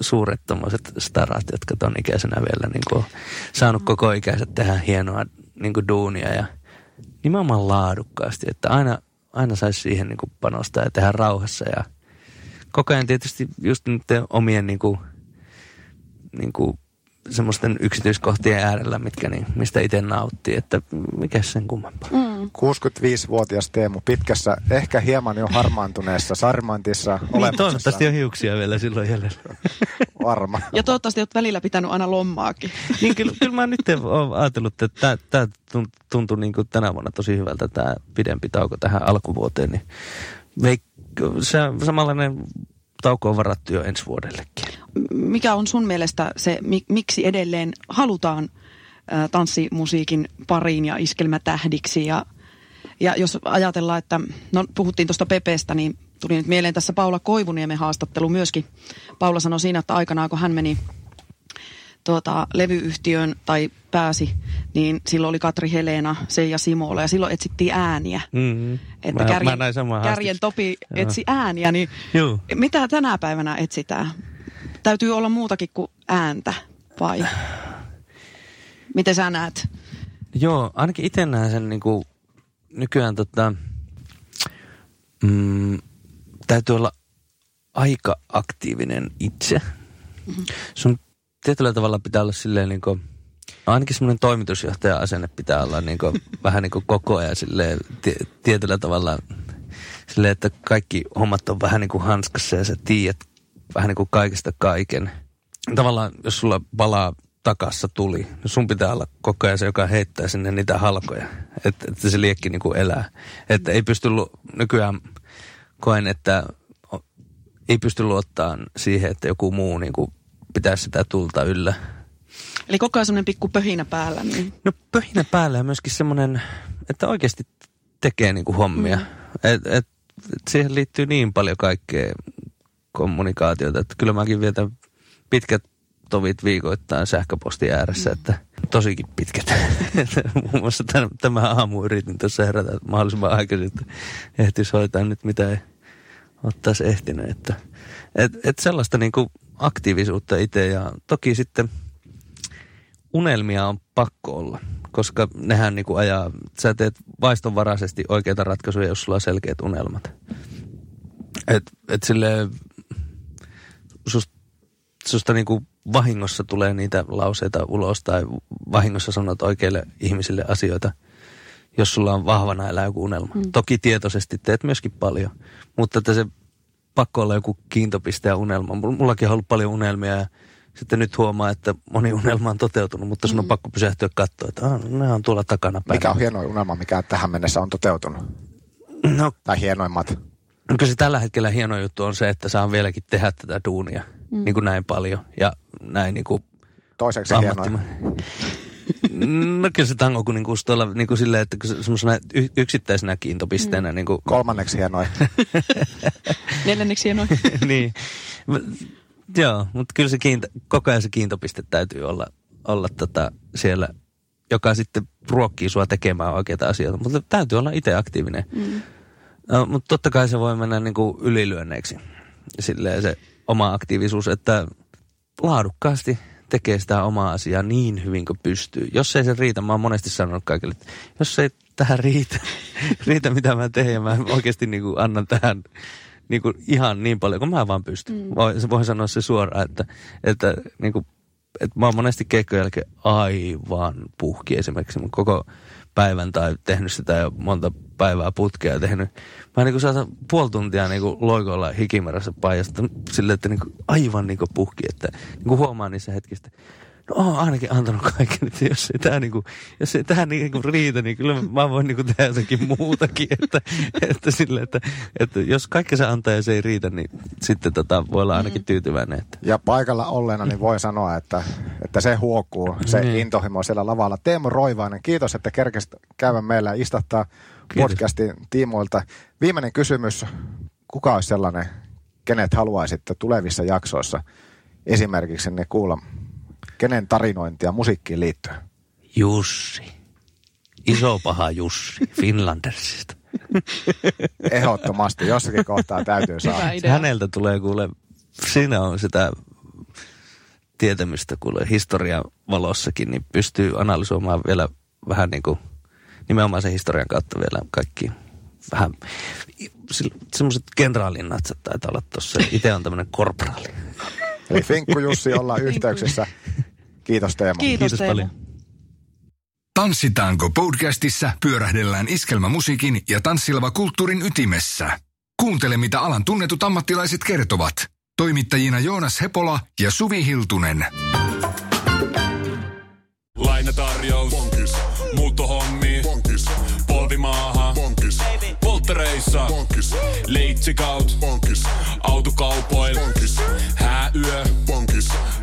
suuret tommoset starat, jotka ton ikäisenä vielä niinku on saanut koko ikänsä tehdä hienoa niinku duunia ja nimenomaan laadukkaasti, että aina, aina saisi siihen niinku panostaa ja tehdä rauhassa ja koko ajan tietysti just niiden omien niinku, niinku semmoisten yksityiskohtien äärellä, mitkä niin, mistä itse nauttii, että mikä sen kummempaa. Mm. 65-vuotias Teemu pitkässä, ehkä hieman jo harmaantuneessa sarmantissa Niin, toivottavasti on hiuksia vielä silloin jäljellä. Varma. Ja toivottavasti olet välillä pitänyt aina lommaakin. niin kyllä, kyllä mä nyt olen ajatellut, että tämä tuntuu niin kuin tänä vuonna tosi hyvältä tämä pidempi tauko tähän alkuvuoteen. Niin veik- se samanlainen tauko on varattu jo ensi vuodellekin. Mikä on sun mielestä se, mi- miksi edelleen halutaan tanssimusiikin pariin ja iskelmätähdiksi? Ja, ja jos ajatellaan, että no puhuttiin tuosta Pepestä, niin tuli nyt mieleen tässä Paula Koivuniemen haastattelu myöskin. Paula sanoi siinä, että aikanaan kun hän meni tuota, levyyhtiön tai pääsi, niin silloin oli Katri Helena, Seija Simola ja silloin etsittiin ääniä. Mm-hmm. Että mä, kärjen, mä kärjen Topi etsi ääniä, niin Joo. mitä tänä päivänä etsitään? Täytyy olla muutakin kuin ääntä, vai? Miten sä näet? Joo, ainakin itse näen sen niin kuin, nykyään tota, mm, täytyy olla aika aktiivinen itse. Mm-hmm. Sun tietyllä tavalla pitää olla silleen niin kuin, ainakin semmoinen toimitusjohtajan asenne pitää olla niin kuin, vähän niin kuin koko ajan silleen, t- tietyllä tavalla silleen, että kaikki hommat on vähän niin kuin hanskassa ja sä tiedät vähän niin kuin kaikesta kaiken. Tavallaan, jos sulla palaa takassa tuli, niin sun pitää olla koko ajan se, joka heittää sinne niitä halkoja, että, että se liekki niin kuin elää. Että ei pysty, nykyään koen, että ei pysty luottamaan siihen, että joku muu niin kuin pitää sitä tulta yllä. Eli koko ajan semmoinen pikku pöhinä päällä. Niin. No pöhinä päällä ja myöskin semmoinen, että oikeasti tekee niin kuin hommia. Mm. Et, et, et siihen liittyy niin paljon kaikkea kommunikaatiota, että kyllä mäkin vietän pitkät tovit viikoittain sähköpostin ääressä, mm. että tosikin pitkät. Muun muassa tämän, tämä aamu yritin tuossa herätä mahdollisimman aikaisin, että ehtisi hoitaa nyt mitä ei ottaisi ehtinyt. Että, et, et sellaista niin kuin aktiivisuutta itse ja toki sitten unelmia on pakko olla, koska nehän niin kuin ajaa, sä teet vaistonvaraisesti oikeita ratkaisuja, jos sulla on selkeät unelmat. Et, et silleen, susta, susta niin kuin vahingossa tulee niitä lauseita ulos tai vahingossa sanot oikeille ihmisille asioita, jos sulla on vahvana elää joku unelma. Mm. Toki tietoisesti teet myöskin paljon, mutta että se pakko olla joku kiintopiste ja unelma. Mullakin on ollut paljon unelmia ja sitten nyt huomaa, että moni unelma on toteutunut, mutta sun on pakko pysähtyä katsoa, että ah, ne on tuolla takana päin. Mikä on hienoin unelma, mikä tähän mennessä on toteutunut? No, Tai hienoimmat? kyllä se tällä hetkellä hieno juttu on se, että saan vieläkin tehdä tätä duunia mm. niin kuin näin paljon ja näin niin kuin Toiseksi hienoin. No kyllä se tango, kun niinku tuolla niinku silleen, että semmoisena y- yksittäisenä kiintopisteenä mm. niinku, Kolmanneksi hienoin. Neljänneksi hienoin. niin. M- Joo, mutta kyllä se kiinto, koko ajan se kiintopiste täytyy olla, olla tota siellä, joka sitten ruokkii sua tekemään oikeita asioita. Mutta täytyy olla itse aktiivinen. Mm. No, mutta totta kai se voi mennä niin kuin ylilyönneiksi. Silleen se oma aktiivisuus, että laadukkaasti tekee sitä omaa asiaa niin hyvin kuin pystyy. Jos ei se riitä, mä oon monesti sanonut kaikille, että jos ei tähän riitä, riitä mitä mä teen ja mä oikeasti niin kuin annan tähän niin kuin ihan niin paljon kuin mä vaan pystyn. Mm. Voin, voin sanoa se suoraan, että, että, niin kuin, että mä oon monesti keikkojen jälkeen aivan puhki esimerkiksi. Mä koko päivän tai tehnyt sitä jo monta päivää putkea tehnyt. Mä niin kuin saatan puoli tuntia niin kuin loikoilla hikimärässä paijasta silleen, että niin kuin aivan niin kuin puhki, että niin kuin huomaa niissä hetkistä. No oon ainakin antanut kaiken, että jos ei tämä niinku, jos ei tähän niinku riitä, niin kyllä mä voin niinku tehdä jotakin muutakin. Että, että, sille, että, että jos kaikki se antaa ja se ei riitä, niin sitten tota, voi olla ainakin tyytyväinen. Että. Ja paikalla olleena niin voi sanoa, että, että se huokuu, se Niin. intohimo siellä lavalla. Teemu Roivainen, kiitos, että kerkesit käydä meillä ja istahtaa Kiitos. podcastin tiimoilta. Viimeinen kysymys, kuka olisi sellainen, kenet haluaisitte tulevissa jaksoissa esimerkiksi ne kuulla, kenen tarinointia musiikkiin liittyy? Jussi. Iso paha Jussi Finlandersista. Ehdottomasti, jossakin kohtaa täytyy saada. Häneltä tulee kuule, siinä on sitä tietämystä kuule historian valossakin, niin pystyy analysoimaan vielä vähän niin kuin nimenomaan sen historian kautta vielä kaikki vähän semmoiset kenraalin natsat taitaa olla tuossa. Itse on tämmöinen korporaali. Eli Finkku Jussi ollaan yhteyksissä. Kiitos Teemu. Kiitos, Kiitos Teemu. paljon. Tanssitaanko podcastissa pyörähdellään iskelmämusiikin ja tanssilava kulttuurin ytimessä. Kuuntele, mitä alan tunnetut ammattilaiset kertovat. Toimittajina Joonas Hepola ja Suvi Hiltunen. Lainatarjous. Bonkis. Muuttohommi. Bonkis. Polvimaaha. Bonkis. Polttereissa. Bonkis. Leitsikaut. Bonkis. Autokaupoil. Bonkis. Hääyö. Bonkis.